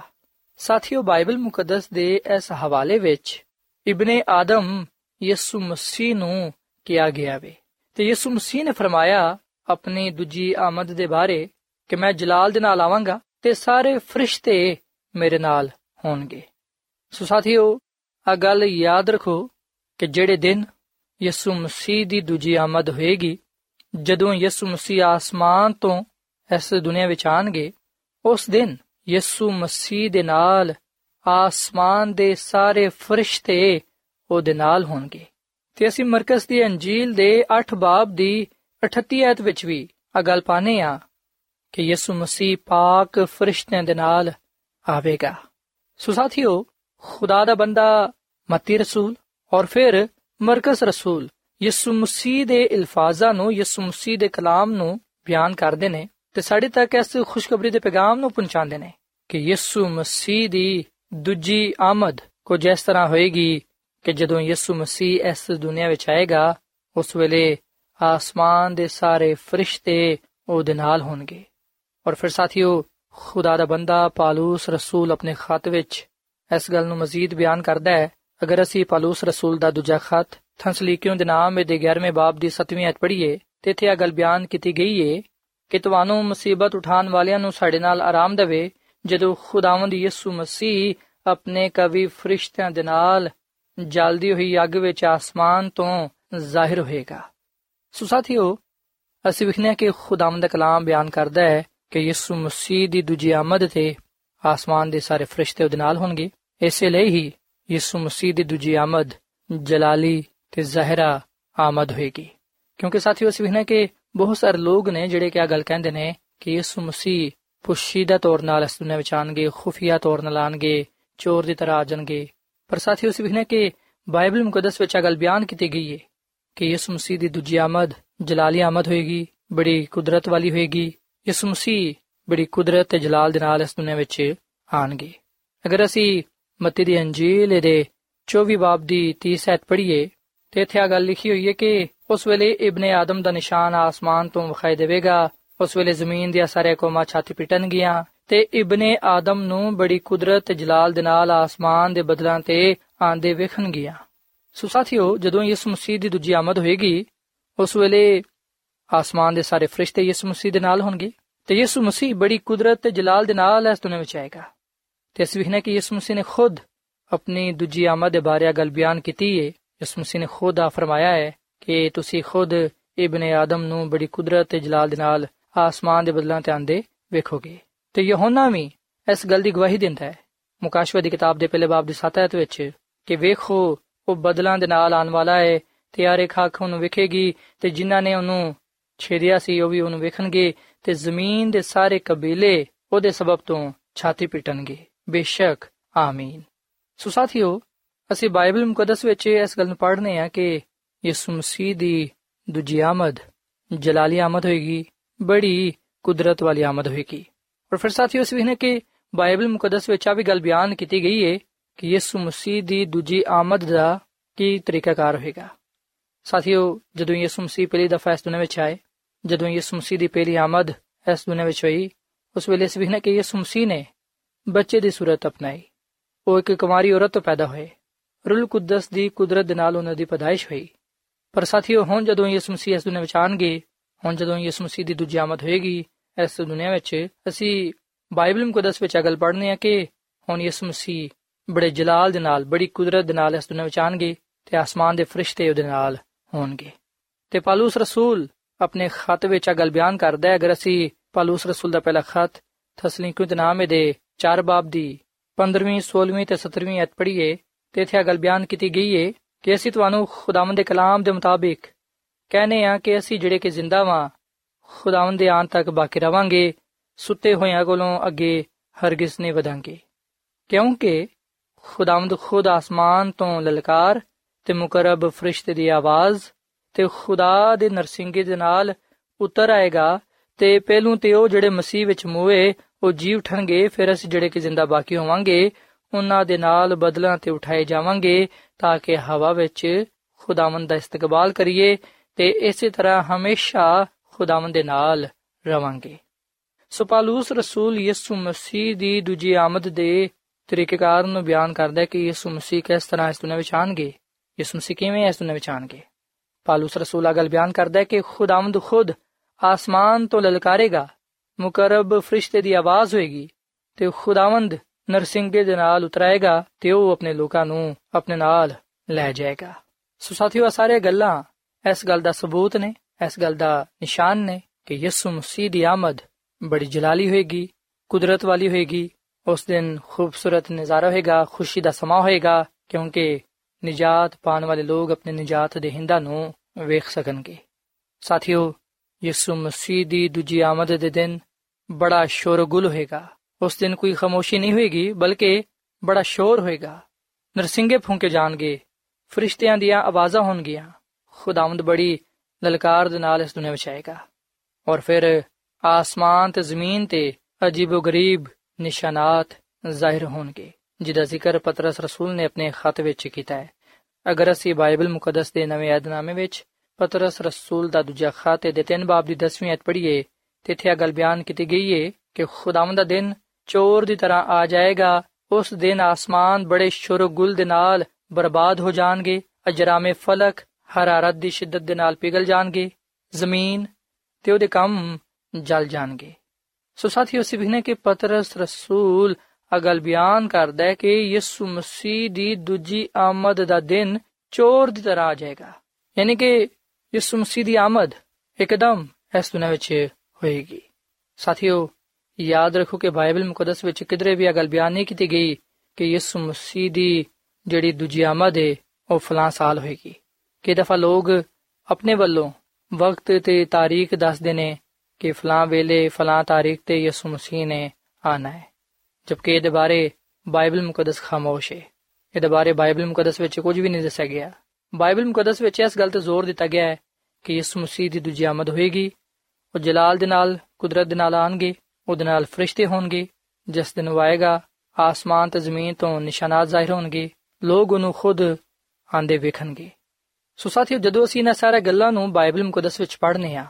ਸਾਥੀਓ, ਬਾਈਬਲ ਮੁਕੱਦਸ ਦੇ ਇਸ ਹਵਾਲੇ ਵਿੱਚ ਇਬਨੇ ਆਦਮ ਯਿਸੂ ਮਸੀਹ ਨੂੰ ਕਿਹਾ ਗਿਆ ਵੇ। ਤੇ ਯਿਸੂ ਮਸੀਹ ਨੇ ਫਰਮਾਇਆ ਆਪਣੀ ਦੂਜੀ ਆਮਦ ਦੇ ਬਾਰੇ ਕਿ ਮੈਂ ਜਲਾਲ ਦੇ ਨਾਲ ਆਵਾਂਗਾ ਤੇ ਸਾਰੇ ਫਰਿਸ਼ਤੇ ਮੇਰੇ ਨਾਲ ਹੋਣਗੇ। ਸੋ ਸਾਥੀਓ ਆ ਗੱਲ ਯਾਦ ਰੱਖੋ ਕਿ ਜਿਹੜੇ ਦਿਨ ਯਿਸੂ ਮਸੀਹ ਦੀ ਦੂਜੀ ਆਮਦ ਹੋਏਗੀ, ਜਦੋਂ ਯਿਸੂ ਮਸੀਹ ਆਸਮਾਨ ਤੋਂ ਇਸ ਦੁਨੀਆ ਵਿੱਚ ਆਣਗੇ, ਉਸ ਦਿਨ ਯਿਸੂ ਮਸੀਹ ਦੇ ਨਾਲ ਆਸਮਾਨ ਦੇ ਸਾਰੇ ਫਰਿਸ਼ਤੇ ਉਹਦੇ ਨਾਲ ਹੋਣਗੇ। ਤੇ ਅਸੀਂ ਮਰਕਸ ਦੀ ਅੰਜੀਲ ਦੇ 8 ਬਾਬ ਦੀ 38 ਐਤ ਵਿੱਚ ਵੀ ਆ ਗੱਲ ਪਾਨੇ ਆ ਕਿ ਯਿਸੂ ਮਸੀਹ ਪਾਕ ਫਰਿਸ਼ਤਿਆਂ ਦੇ ਨਾਲ ਆਵੇਗਾ। ਸੋ ਸਾਥੀਓ, ਖੁਦਾ ਦਾ ਬੰਦਾ ਮਤੀ ਰਸੂਲ ਔਰ ਫਿਰ ਮਰਕਸ ਰਸੂਲ ਯਿਸੂ ਮਸੀਹ ਦੇ ਅਲਫਾਜ਼ਾਂ ਨੂੰ, ਯਿਸੂ ਮਸੀਹ ਦੇ ਕਲਾਮ ਨੂੰ ਬਿਆਨ ਕਰਦੇ ਨੇ ਤੇ ਸਾਡੇ ਤੱਕ ਇਸ ਖੁਸ਼ਖਬਰੀ ਦੇ ਪੈਗਾਮ ਨੂੰ ਪਹੁੰਚਾਉਂਦੇ ਨੇ ਕਿ ਯਿਸੂ ਮਸੀਹ ਦੀ ਦੂਜੀ ਆਮਦ ਕੁਝ ਇਸ ਤਰ੍ਹਾਂ ਹੋਏਗੀ ਕਿ ਜਦੋਂ ਯਿਸੂ ਮਸੀਹ ਇਸ ਦੁਨੀਆ ਵਿੱਚ ਆਏਗਾ, ਉਸ ਵੇਲੇ ਆਸਮਾਨ ਦੇ ਸਾਰੇ ਫਰਿਸ਼ਤੇ ਉਹਦੇ ਨਾਲ ਹੋਣਗੇ। ਔਰ ਫਿਰ ਸਾਥੀਓ, ਖੁਦਾ ਦਾ ਬੰਦਾ ਪਾਲੂਸ ਰਸੂਲ ਆਪਣੇ ਖਤ ਵਿੱਚ ਇਸ ਗੱਲ ਨੂੰ ਮਜ਼ੀਦ ਬਿਆਨ ਕਰਦਾ ਹੈ ਅਗਰ ਅਸੀਂ ਪਾਲੂਸ ਰਸੂਲ ਦਾ ਦੂਜਾ ਖਤ ਥੰਸਲੀਕਿਓ ਦੇ ਨਾਮ ਦੇ 11ਵੇਂ ਬਾਬ ਦੀ 7ਵੀਂ ਅਧ ਪੜ੍ਹੀਏ, ਤੇ ਇੱਥੇ ਇਹ ਗੱਲ ਬਿਆਨ ਕੀਤੀ ਗਈ ਹੈ ਕਿ ਤੁਹਾਨੂੰ ਮੁਸੀਬਤ ਉਠਾਉਣ ਵਾਲਿਆਂ ਨੂੰ ਸਾਡੇ ਨਾਲ ਆਰਾਮ ਦੇਵੇ, ਜਦੋਂ ਖੁਦਾਵੰਦ ਯਿਸੂ ਮਸੀਹ ਆਪਣੇ ਕਵੀ ਫਰਿਸ਼ਤਿਆਂ ਦੇ ਨਾਲ ਜਲਦੀ ਹੋਈ ਅੱਗ ਵਿੱਚ ਆਸਮਾਨ ਤੋਂ ਜ਼ਾਹਿਰ ਹੋਏਗਾ। ਸੋ ਸਾਥੀਓ, ਅਸੀਂ ਵਿਖਨੇ ਕਿ ਖੁਦਾਵੰਦ ਦਾ ਕਲਾਮ ਬਿਆਨ ਕਰਦਾ ਹੈ ਕਿ ਯਿਸੂ ਮਸੀਹ ਦੀ ਦੂਜੀ ਆਮਦ ਤੇ ਆਸਮਾਨ ਦੇ ਸਾਰੇ ਫਰਿਸ਼ਤੇ ਉਹਦੇ ਨਾਲ ਹੋਣਗੇ। ਇਸੇ ਲਈ ਹੀ ਯਿਸੂ ਮਸੀਹ ਦੀ ਦੂਜੀ ਆਮਦ, ਜਲਾਲੀ ਤੇ ਜ਼ਹਿਰਾ ਆਮਦ ਹੋਏਗੀ। ਕਿਉਂਕਿ ਸਾਥੀਓ, ਅਸੀਂ ਵਿਖਨੇ ਕਿ ਬਹੁਤ ਸਾਰੇ ਲੋਕ ਨੇ ਜਿਹੜੇ ਕਿ ਆ ਗੱਲ ਕਹਿੰਦੇ ਨੇ ਕਿ ਯਿਸੂ ਮਸੀਹ ਪੁਸ਼ੀਦਾ ਤੌਰ ਨਾਲ ਇਸ ਦੁਨੀਆਂ ਵਿੱਚ ਆਣਗੇ ਖੁਫੀਆ ਤੌਰ ਨਾਲ ਆਣਗੇ ਚੋਰ ਦੀ ਤਰ੍ਹਾਂ ਆ ਜਾਣਗੇ। ਪਰ ਸਾਥੀਓ, ਅਸੀਂ ਵਿਖਨੇ ਕਿ ਬਾਈਬਲ ਮੁਕੱਦਸ ਵਿੱਚ ਆ ਗੱਲ ਬਿਆਨ ਕੀਤੀ ਗਈ ਹੈ ਕਿ ਯਿਸੂ ਮਸੀਹ ਦੀ ਦੂਜੀ ਆਮਦ, ਜਲਾਲੀ ਆਮਦ ਹੋਏਗੀ, ਬੜੀ ਕੁਦਰਤ ਵਾਲੀ ਹੋਏਗੀ। ਯਿਸੂ ਮਸੀਹ ਬੜੀ ਕੁਦਰਤ ਤੇ ਜਲਾਲ ਦੇ ਨਾਲ ਇਸ ਦੁਨੀਆਂ ਵਿੱਚ ਆਣਗੇ ਅਗਰ ਅਸੀਂ ਮਤੀ ਦੀ ਅੰਜੀਲ ਦੇ 24 ਬਾਬ ਦੀ 30 ਸੈਤ ਪੜ੍ਹੀਏ ਤੇ ਇੱਥੇ ਆ ਗੱਲ ਲਿਖੀ ਹੋਈ ਹੈ ਕਿ ਉਸ ਵੇਲੇ ਇਬਨ ਆਦਮ ਦਾ ਨਿਸ਼ਾਨ ਆਸਮਾਨ ਤੋਂ ਵਿਖਾਈ ਦੇਵੇਗਾ। ਉਸ ਵੇਲੇ ਜ਼ਮੀਨ ਦੀਆਂ ਸਾਰੇ ਕੌਮਾਂ ਛਾਤੀ ਪਿਟਣਗੀਆਂ ਤੇ ਇਬਨ ਆਦਮ ਨੂੰ ਬੜੀ ਕੁਦਰਤ ਤੇ ਜਲਾਲ ਦੇ ਨਾਲ ਆਸਮਾਨ ਦੇ ਬਦਲਾਂ ਤੇ ਆਂਦੇ ਵੇਖਣਗੀਆਂ ਸੋ ਸਾਥੀਓ, ਜਦੋਂ ਯਿਸੂ ਮਸੀਹ ਦੀ ਦੂਜੀ ਆਮਦ ਹੋਏਗੀ, ਉਸ ਵੇਲੇ ਆਸਮਾਨ ਦੇ ਸਾਰੇ ਫਰਿਸ਼ਤੇ ਯਿਸੂ ਮਸੀਹ ਦੇ ਨਾਲ ਹੋਣਗੇ ਤੇ ਯਿਸੂ ਮਸੀਹ ਬੜੀ ਕੁਦਰਤ ਤੇ ਜਲਾਲ ਦੇ ਨਾਲ ਇਸ ਦੁਨੀਆਂ ਵਿੱਚ ਆਏਗਾ। ਤੇ ਅਸੀਂ ਵੇਖਨੇ ਕਿ ਯਿਸੂ ਮਸੀਹ ਨੇ ਖੁਦ ਆਪਣੀ ਦੂਜੀ ਆਮਦ ਦੇ ਬਾਰੇ ਗੱਲ ਬਿਆਨ ਕੀਤੀ ਹੈ ਯਿਸੂ ਮਸੀਹ ਨੇ ਖੁਦ ਆ ਫਰਮਾਇਆ ਹੈ ਕਿ ਤੁਸੀਂ ਖੁਦ ਇਬਨ ਆਦਮ ਨੂੰ ਬੜੀ ਕੁਦਰਤ ਤੇ ਜਲਾਲ ਦੇ ਨਾਲ ਆਸਮਾਨ ਦੇ ਬਦਲਾਂ ਤੇ ਆਂਦੇ ਵੇਖੋਗੇ। ਤੇ ਯਹੋਨਾ ਵੀ ਇਸ ਗੱਲ ਦੀ ਗਵਾਹੀ ਦਿੰਦਾ ਹੈ। ਮੁਕਾਸ਼ਵਾ ਦੀ ਕਿਤਾਬ ਦੇ ਪਹਿਲੇ ਬਾਬ ਦੀ 7 ਆਇਤ ਵਿੱਚ ਕਿ ਵੇਖੋ, ਉਹ ਬਦਲਾਂ ਦੇ ਨਾਲ ਆਉਣ ਵਾਲਾ ਹੈ ਤੇ ਯਾਰੇ ਖਾਕ ਉਹਨੂੰ ਵੇਖੇਗੀ, ਤੇ ਜਿਨ੍ਹਾਂ ਨੇ ਉਹਨੂੰ ਛੇੜਿਆ ਸੀ ਉਹ ਵੀ ਉਹਨੂੰ ਵੇਖਣਗੇ, ਤੇ ਜ਼ਮੀਨ ਦੇ ਸਾਰੇ ਕਬੀਲੇ ਉਹਦੇ ਸਬਬ ਤੋਂ ਛਾਤੀ ਪਿਟਣਗੇ। ਬੇਸ਼ੱਕ ਆਮੀਨ ਸੋ ਸਾਥੀਓ ਅਸੀਂ ਬਾਈਬਲ ਮੁਕੱਦਸ ਵਿੱਚ ਇਸ ਗੱਲ ਨੂੰ ਪੜ੍ਹਨੇ ਆ ਕਿ ਯਿਸੂ ਮਸੀਹ ਦੀ ਦੂਜੀ ਆਮਦ ਜਲਾਲੀ ਆਮਦ ਹੋਏਗੀ ਬੜੀ ਕੁਦਰਤ ਵਾਲੀ ਆਮਦ ਹੋਏਗੀ ਔਰ ਫਿਰ ਸਾਥੀਓ ਅਸੀਂ ਵੇਖਨੇ ਕਿ ਬਾਈਬਲ ਮੁਕੱਦਸ ਵਿੱਚ ਆ ਵੀ ਗੱਲ ਬਿਆਨ ਕੀਤੀ ਗਈ ਹੈ ਕਿ ਯਿਸੂ ਮਸੀਹ ਦੀ ਦੂਜੀ ਆਮਦ ਦਾ ਕੀ ਤਰੀਕਾਕਾਰ ਹੋਏਗਾ ਸਾਥੀਓ ਜਦੋਂ ਯਿਸੂ ਮਸੀਹ ਪਹਿਲੀ ਦਫਾ ਇਸ ਦੁਨੀਆਂ ਵਿੱਚ ਆਏ ਜਦੋਂ ਯਿਸੂ ਮਸੀਹ ਦੀ ਪਹਿਲੀ ਆਮਦ ਇਸ ਦੁਨੀਆਂ ਵਿੱਚ ਹੋਈ ਉਸ ਵੇਲੇ ਅਸੀਂ ਵੇਖਨੇ ਕਿ ਯਿਸੂ ਮਸੀਹ ਨੇ ਬੱਚੇ ਦੀ ਸੂਰਤ ਅਪਣਾਈ। ਉਹ ਇੱਕ ਕੁਮਾਰੀ ਔਰਤ ਤੋਂ ਪੈਦਾ ਹੋਏ। ਰੂਲ ਕੁਦਸ ਦੀ ਕੁਦਰਤ ਦੇ ਨਾਲ ਉਹਨਾਂ ਦੀ ਪਦਾਇਸ਼ ਹੋਈ। ਪਰ ਸਾਥੀਓ, ਹੁਣ ਜਦੋਂ ਯਿਸੂ ਮਸੀਹ ਇਸ ਦੁਨੀਆਂ ਵਿੱਚ ਆਣਗੇ ਹੁਣ ਜਦੋਂ ਯਿਸੂ ਮਸੀਹ ਦੀ ਦੂਜੀ ਆਮਦ ਹੋਏਗੀ, ਇਸ ਦੁਨੀਆਂ ਵਿੱਚ ਅਸੀਂ ਬਾਈਬਲ ਮੁਕੱਦਸ ਵਿੱਚ ਅਗਲ ਪੜ੍ਹਨੇ ਆ ਕਿ ਹੁਣ ਯਿਸੂ ਮਸੀਹ ਬੜੇ ਜਲਾਲ ਦੇ ਨਾਲ, ਬੜੀ ਕੁਦਰਤ ਦੇ ਨਾਲ ਇਸ ਦੁਨੀਆਂ ਵਿੱਚ ਆਣਗੇ ਤੇ ਆਸਮਾਨ ਦੇ ਫਰਿਸ਼ਤੇ ਉਹਦੇ ਨਾਲ ਹੋਣਗੇ। ਤੇ ਪਾਲੂਸ ਰਸੂਲ ਆਪਣੇ ਖਤ ਵਿੱਚ ਅਗਲ ਬਿਆਨ ਕਰਦਾ ਹੈ, ਅਗਰ ਅਸੀਂ ਪਾਲੂਸ ਰਸੂਲ ਦਾ ਪਹਿਲਾ ਖਤ ਤਸਲੀਕੂ ਦੇ ਨਾਮ ਦੇ 4 ਬਾਬ ਦੀ 15ਵੀਂ 16ਵੀਂ ਤੇ 17ਵੀਂ ਅਧ ਪੜ੍ਹੀਏ ਤੇ ਇੱਥੇ ਅਗਲ ਬਿਆਨ ਕੀਤੀ ਗਈ ਹੈ ਕਿ ਅਸੀਂ ਤੁਹਾਨੂੰ ਖੁਦਾਵੰਦ ਦੇ ਕਲਾਮ ਦੇ ਮੁਤਾਬਿਕ ਕਹਨੇ ਆ ਕਿ ਅਸੀਂ ਜਿਹੜੇ ਕਿ ਜ਼ਿੰਦਾ ਵਾਂ, ਖੁਦਾਵੰਦ ਦੇ ਆਨ ਤੱਕ ਬਾਕੀ ਰਵਾਂਗੇ, ਸੁੱਤੇ ਹੋਇਆਂ ਕੋਲੋਂ ਅੱਗੇ ਹਰਗਿਜ਼ ਨਹੀਂ ਵਧਾਂਗੇ। ਕਿਉਂਕਿ ਖੁਦਾਵੰਦ ਖੁਦ ਆਸਮਾਨ ਤੋਂ ਲਲਕਾਰ ਤੇ ਮੁਕਰਬ ਫਰਿਸ਼ਤੇ ਦੀ ਆਵਾਜ਼ ਤੇ ਖੁਦਾ ਦੇ ਨਰਸਿੰਗੇ ਦੇ ਨਾਲ ਉਤਰ ਆਏਗਾ ਤੇ ਪਹਿਲੂ ਤੇ ਉਹ ਜਿਹੜੇ ਮਸੀਹ ਵਿੱਚ ਮੂਏ ਉਹ ਜੀ ਉਠਣਗੇ, ਫਿਰ ਅਸੀਂ ਜਿਹੜੇ ਕਿ ਜ਼ਿੰਦਾ ਬਾਕੀ ਹੋਵਾਂਗੇ, ਉਹਨਾਂ ਦੇ ਨਾਲ ਬਦਲਾਂ ਤੇ ਉਠਾਏ ਜਾਵਾਂਗੇ, ਤਾਂ ਕਿ ਹਵਾ ਵਿੱਚ ਖੁਦਾਵੰਦ ਦਾ ਇਸਤਕਬਾਲ ਕਰੀਏ ਤੇ ਇਸੇ ਤਰ੍ਹਾਂ ਹਮੇਸ਼ਾ ਖੁਦਾਵੰਦ ਦੇ ਨਾਲ ਰਵਾਂਗੇ। ਸੋ ਪਾਲੂਸ ਰਸੂਲ ਯਿਸੂ ਮਸੀਹ ਦੀ ਦੂਜੀ ਆਮਦ ਦੇ ਤਰੀਕੇਕਾਰ ਨੂੰ ਬਿਆਨ ਕਰਦਾ ਹੈ ਕਿ ਯਿਸੂ ਮਸੀਹ ਕਿਸ ਤਰ੍ਹਾਂ ਇਸ ਦੁਨੀਆਂ ਵਿੱਚ ਆਣਗੇ ਯਿਸੂ ਮਸੀਹ ਕਿਵੇਂ ਇਸ ਦੁਨੀਆਂ ਵਿੱਚ ਆਣਗੇ ਪਾਲੂਸ ਰਸੂਲ ਅਗਲ ਬਿਆਨ ਕਰਦਾ ਹੈ ਕਿ ਖੁਦਾਵੰਦ ਖੁਦ ਆਸਮਾਨ ਤੋਂ ਲਲਕਾਰੇਗਾ। ਮੁਕਰਬ ਫਰਿਸ਼ਤੇ ਦੀ ਆਵਾਜ਼ ਹੋਏਗੀ ਤੇ ਖੁਦਾਵੰਦ ਨਰਸਿੰਗੇ ਦੇ ਨਾਲ ਉਤਰਾਏਗਾ ਤੇ ਉਹ ਆਪਣੇ ਲੋਕਾਂ ਨੂੰ ਆਪਣੇ ਨਾਲ ਲੈ ਜਾਏਗਾ ਸੋ ਸਾਥੀਓ ਸਾਰੇ ਗੱਲਾਂ ਇਸ ਗੱਲ ਦਾ ਸਬੂਤ ਨੇ ਇਸ ਗੱਲ ਦਾ ਨਿਸ਼ਾਨ ਨੇ ਕਿ ਯਿਸੂ ਮਸੀਹ ਦੀ ਆਮਦ ਬੜੀ ਜਲਾਲੀ ਹੋਏਗੀ ਕੁਦਰਤ ਵਾਲੀ ਹੋਏਗੀ ਉਸ ਦਿਨ ਖੂਬਸੂਰਤ ਨਜ਼ਾਰਾ ਹੋਏਗਾ ਖੁਸ਼ੀ ਦਾ ਸਮਾਂ ਹੋਏਗਾ ਕਿਉਂਕਿ ਨਿਜਾਤ ਪਾਣ ਵਾਲੇ ਲੋਕ ਆਪਣੇ ਨਿਜਾਤ ਦੇ ਹਿੰਦਾ ਨੂੰ ਵੇਖ ਸਕਣਗੇ ਸਾਥੀਓ ਯਿਸੂ ਮਸੀਹ ਦੀ ਦੂਜੀ ਆਮਦ ਦੇ ਦਿਨ ਬੜਾ ਸ਼ੋਰਗੁਲ ਹੋਏਗਾ। ਉਸ ਦਿਨ ਕੋਈ ਖਾਮੋਸ਼ੀ ਨਹੀਂ ਹੋਏਗੀ, ਬਲਕਿ ਬੜਾ ਸ਼ੋਰ ਹੋਏਗਾ। ਨਰਸਿੰਗੇ ਫੂਕੇ ਜਾਣਗੇ, ਫਰਿਸ਼ਤਿਆਂ ਦੀਆਂ ਆਵਾਜ਼ਾਂ ਹੋਣਗੀਆਂ। ਖੁਦਾਵੰਦ ਬੜੀ ਲਲਕਾਰ ਦੇ ਨਾਲ ਇਸ ਦੁਨੀਆਂ ਵਿੱਚ ਆਏਗਾ। ਔਰ ਫਿਰ ਆਸਮਾਨ ਤੇ ਜ਼ਮੀਨ ਤੇ ਅਜੀਬੋ ਗਰੀਬ ਨਿਸ਼ਾਨਾਤ ਜ਼ਾਹਿਰ ਹੋਣਗੇ, ਜਿਹਦਾ ਜ਼ਿਕਰ ਪਤਰਸ ਰਸੂਲ ਨੇ ਆਪਣੇ ਖਤ ਵਿੱਚ ਕੀਤਾ ਹੈ। ਅਗਰ ਅਸੀਂ ਬਾਈਬਲ ਮੁਕੱਦਸ ਦੇ ਨਵੇਂ ਯਾਦਨਾਮੇ ਵਿੱਚ ਪਤਰਸ ਰਸੂਲ ਦਾ ਦੂਜਾ ਖਤ ਦੇ ਤਿੰਨ ਬਾਬ ਦੀ 10ਵੀਂ ਅਧ ਪੜ੍ਹੀਏ ਤੇ ਇੱਥੇ ਇਹ ਗੱਲ ਬਿਆਨ ਕੀਤੀ ਗਈ ਹੈ ਕਿ ਖੁਦਾਵੰਦ ਦਾ ਦਿਨ ਚੋਰ ਦੀ ਤਰ੍ਹਾਂ ਆ ਜਾਏਗਾ ਉਸ ਦਿਨ ਆਸਮਾਨ ਬੜੇ ਸ਼ੁਰਗੁਲ ਦੇ ਨਾਲ ਬਰਬਾਦ ਹੋ ਜਾਣਗੇ ਅਜਰਾਮੇ ਫਲਕ ਹਰਾਰਤ ਦੀ ਸ਼ਿੱਦਤ ਦੇ ਨਾਲ ਪਿਘਲ ਜਾਣਗੇ ਜ਼ਮੀਨ ਤੇ ਉਹਦੇ ਕੰਮ ਜਲ ਜਾਣਗੇ ਸੋ ਸਾਥੀਓ ਸਿਵਹਨੇ ਕਿ ਪਤਰਸ ਰਸੂਲ ਅਗਲ ਬਿਆਨ ਕਰਦਾ ਹੈ ਕਿ ਯਿਸੂ ਮਸੀਹ ਦੀ ਦੂਜੀ ਆਮਦ ਦਾ ਦਿਨ ਚੋਰ ਦੀ ਤਰ੍ਹਾਂ ਆ ਜਾਏਗਾ ਯਾਨੀ ਕਿ ਯਿਸੂ ਮਸੀਹ ਦੀ ਆਮਦ ਇੱਕਦਮ ਇਸ ਦੁਨੀਆਂ ਵਿੱਚ ਹੋਏਗੀ ਸਾਥੀਓ ਯਾਦ ਰੱਖੋ ਕਿ ਬਾਈਬਲ ਮੁਕੱਦਸ ਵਿੱਚ ਕਿਧਰੇ ਵੀ ਇਹ ਗੱਲ ਬਿਆਨ ਨਹੀਂ ਕੀਤੀ ਗਈ ਕਿ ਯਿਸੂ ਮਸੀਹ ਦੀ ਜਿਹੜੀ ਦੂਜੀ ਆਮਦ ਹੈ ਉਹ ਫਲਾਂ ਸਾਲ ਹੋਏਗੀ ਕਿ ਦਫਾ ਲੋਕ ਆਪਣੇ ਵੱਲੋਂ ਵਕਤ ਤੇ ਤਾਰੀਖ ਦੱਸਦੇ ਨੇ ਕਿ ਫਲਾਂ ਵੇਲੇ ਫਲਾਂ ਤਾਰੀਖ ਤੇ ਯਿਸੂ ਮਸੀਹ ਨੇ ਆਣਾ ਹੈ ਜਦਕਿ ਇਹਦੇ ਬਾਰੇ ਬਾਈਬਲ ਮੁਕੱਦਸ ਖਾਮੋਸ਼ ਹੈ ਇਹਦੇ ਬਾਰੇ ਬਾਈਬਲ ਮੁਕੱਦਸ ਵਿੱਚ ਕੁਝ ਵੀ ਨਹੀਂ ਦੱਸਿਆ ਗਿਆ ਬਾਈਬਲ ਮੁਕੱਦਸ ਵਿੱਚ ਇਸ ਗੱਲ ਤੇ ਜ਼ੋਰ ਦਿੱਤਾ ਗਿਆ ਹੈ ਕਿ ਯਿਸੂ ਮਸੀਹ ਦੀ ਦੂਜੀ ਆਮਦ ਹੋਏਗੀ। ਉਹ ਜਲਾਲ ਦੇ ਨਾਲ, ਕੁਦਰਤ ਦੇ ਨਾਲ ਆਣਗੇ ਉਹਦੇ ਨਾਲ ਫਰਿਸ਼ਤੇ ਹੋਣਗੇ, ਜਿਸ ਦਿਨ ਉਹ ਆਏਗਾ, ਆਸਮਾਨ ਤੇ ਜ਼ਮੀਨ ਤੋਂ ਨਿਸ਼ਾਨਾਤ ਜ਼ਾਹਿਰ ਹੋਣਗੇ, ਲੋਕ ਉਹਨੂੰ ਖੁਦ ਆਂਦੇ ਵੇਖਣਗੇ। ਸੋ ਸਾਥੀਓ, ਜਦੋਂ ਅਸੀਂ ਇਹਨਾਂ ਸਾਰਾ ਗੱਲਾਂ ਨੂੰ ਬਾਈਬਲ ਮੁਕੱਦਸ ਵਿੱਚ ਪੜ੍ਹਨੇ ਆ,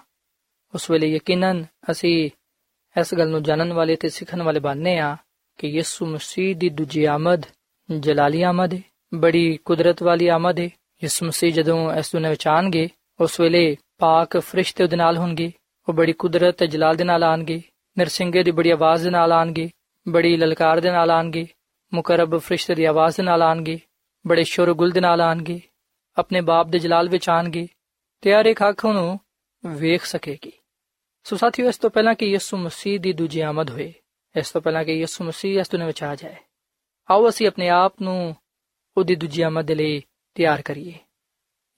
ਉਸ ਵੇਲੇ ਯਕੀਨਨ ਅਸੀਂ ਇਸ ਗੱਲ ਨੂੰ ਜਾਣਨ ਵਾਲੇ ਤੇ ਸਿੱਖਣ ਵਾਲੇ ਬਣਨੇ ਆ ਕਿ ਯਿਸੂ ਮਸੀਹ ਦੀ ਦੂਜੀ ਆਮਦ ਜਲਾਲੀ ਆਮਦ ਹੈ ਬੜੀ ਕੁਦਰਤ ਵਾਲੀ ਆਮਦ ਹੈ ਯਿਸੂ ਮਸੀਹ ਜਦੋਂ ਇਸ ਦੁਨੀਆਂ ਵਿੱਚ ਆਣਗੇ ਉਸ ਵੇਲੇ ਪਾਕ ਫਰਿਸ਼ਤੇ ਉਹਦੇ ਨਾਲ ਹੋਣਗੇ ਉਹ ਬੜੀ ਕੁਦਰਤ ਤੇ ਜਲਾਲ ਦੇ ਨਾਲ ਆਣਗੇ ਨਰਸਿੰਗੇ ਦੀ ਬੜੀ ਆਵਾਜ਼ ਦੇ ਨਾਲ ਆਣਗੇ ਬੜੀ ਲਲਕਾਰ ਦੇ ਨਾਲ ਆਣਗੇ ਮੁਕਰਬ ਫਰਿਸ਼ਤੇ ਦੀ ਆਵਾਜ਼ ਦੇ ਨਾਲ ਆਣਗੇ ਬੜੇ ਸ਼ੋਰਗੁਲ ਦੇ ਨਾਲ ਆਣਗੇ ਆਪਣੇ ਬਾਪ ਦੇ ਜਲਾਲ ਵਿੱਚ ਆਣਗੇ ਤੇ ਹਰ ਇੱਕ ਅੱਖ ਨੂੰ ਵੇਖ ਸਕੇਗੀ ਸੋ ਸਾਥੀਓ ਇਸ ਤੋਂ ਪਹਿਲਾਂ ਕਿ ਯਿਸੂ ਮਸੀਹ ਦੀ ਦੂਜੀ ਆਮਦ ਹੋਏ ਇਸ ਤੋਂ ਪਹਿਲਾਂ ਕਿ ਯਿਸੂ ਮਸੀਹ ਇਸ ਦੁਨੀਆਂ ਵਿੱਚ ਆ ਜਾਏ ਆਓ ਅਸੀਂ ਆਪਣੇ ਆਪ ਨੂੰ ਉਹਦੀ ਦੂਜੀ ਆਮਦ ਦੇ ਲਈ ਤਿਆਰ ਕਰੀਏ।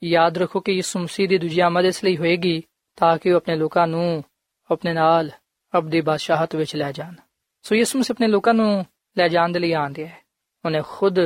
ਯਾਦ ਰੱਖੋ ਕਿ ਯਿਸੂ ਮਸੀਹ ਦੀ ਦੂਜੀ ਆਮਦ ਇਸ ਲਈ ਹੋਏਗੀ ਤਾਂ ਕਿ ਉਹ ਆਪਣੇ ਲੋਕਾਂ ਨੂੰ ਆਪਣੇ ਨਾਲ ਅਬਦੀ ਬਾਦਸ਼ਾਹਤ ਵਿੱਚ ਲੈ ਜਾਣ। ਸੋ ਯਿਸੂ ਮਸੀਹ ਆਪਣੇ ਲੋਕਾਂ ਨੂੰ ਲੈ ਜਾਣ ਦੇ ਲਈ ਆਂਦੇ ਹੈ ਉਹਨੇ ਖੁਦ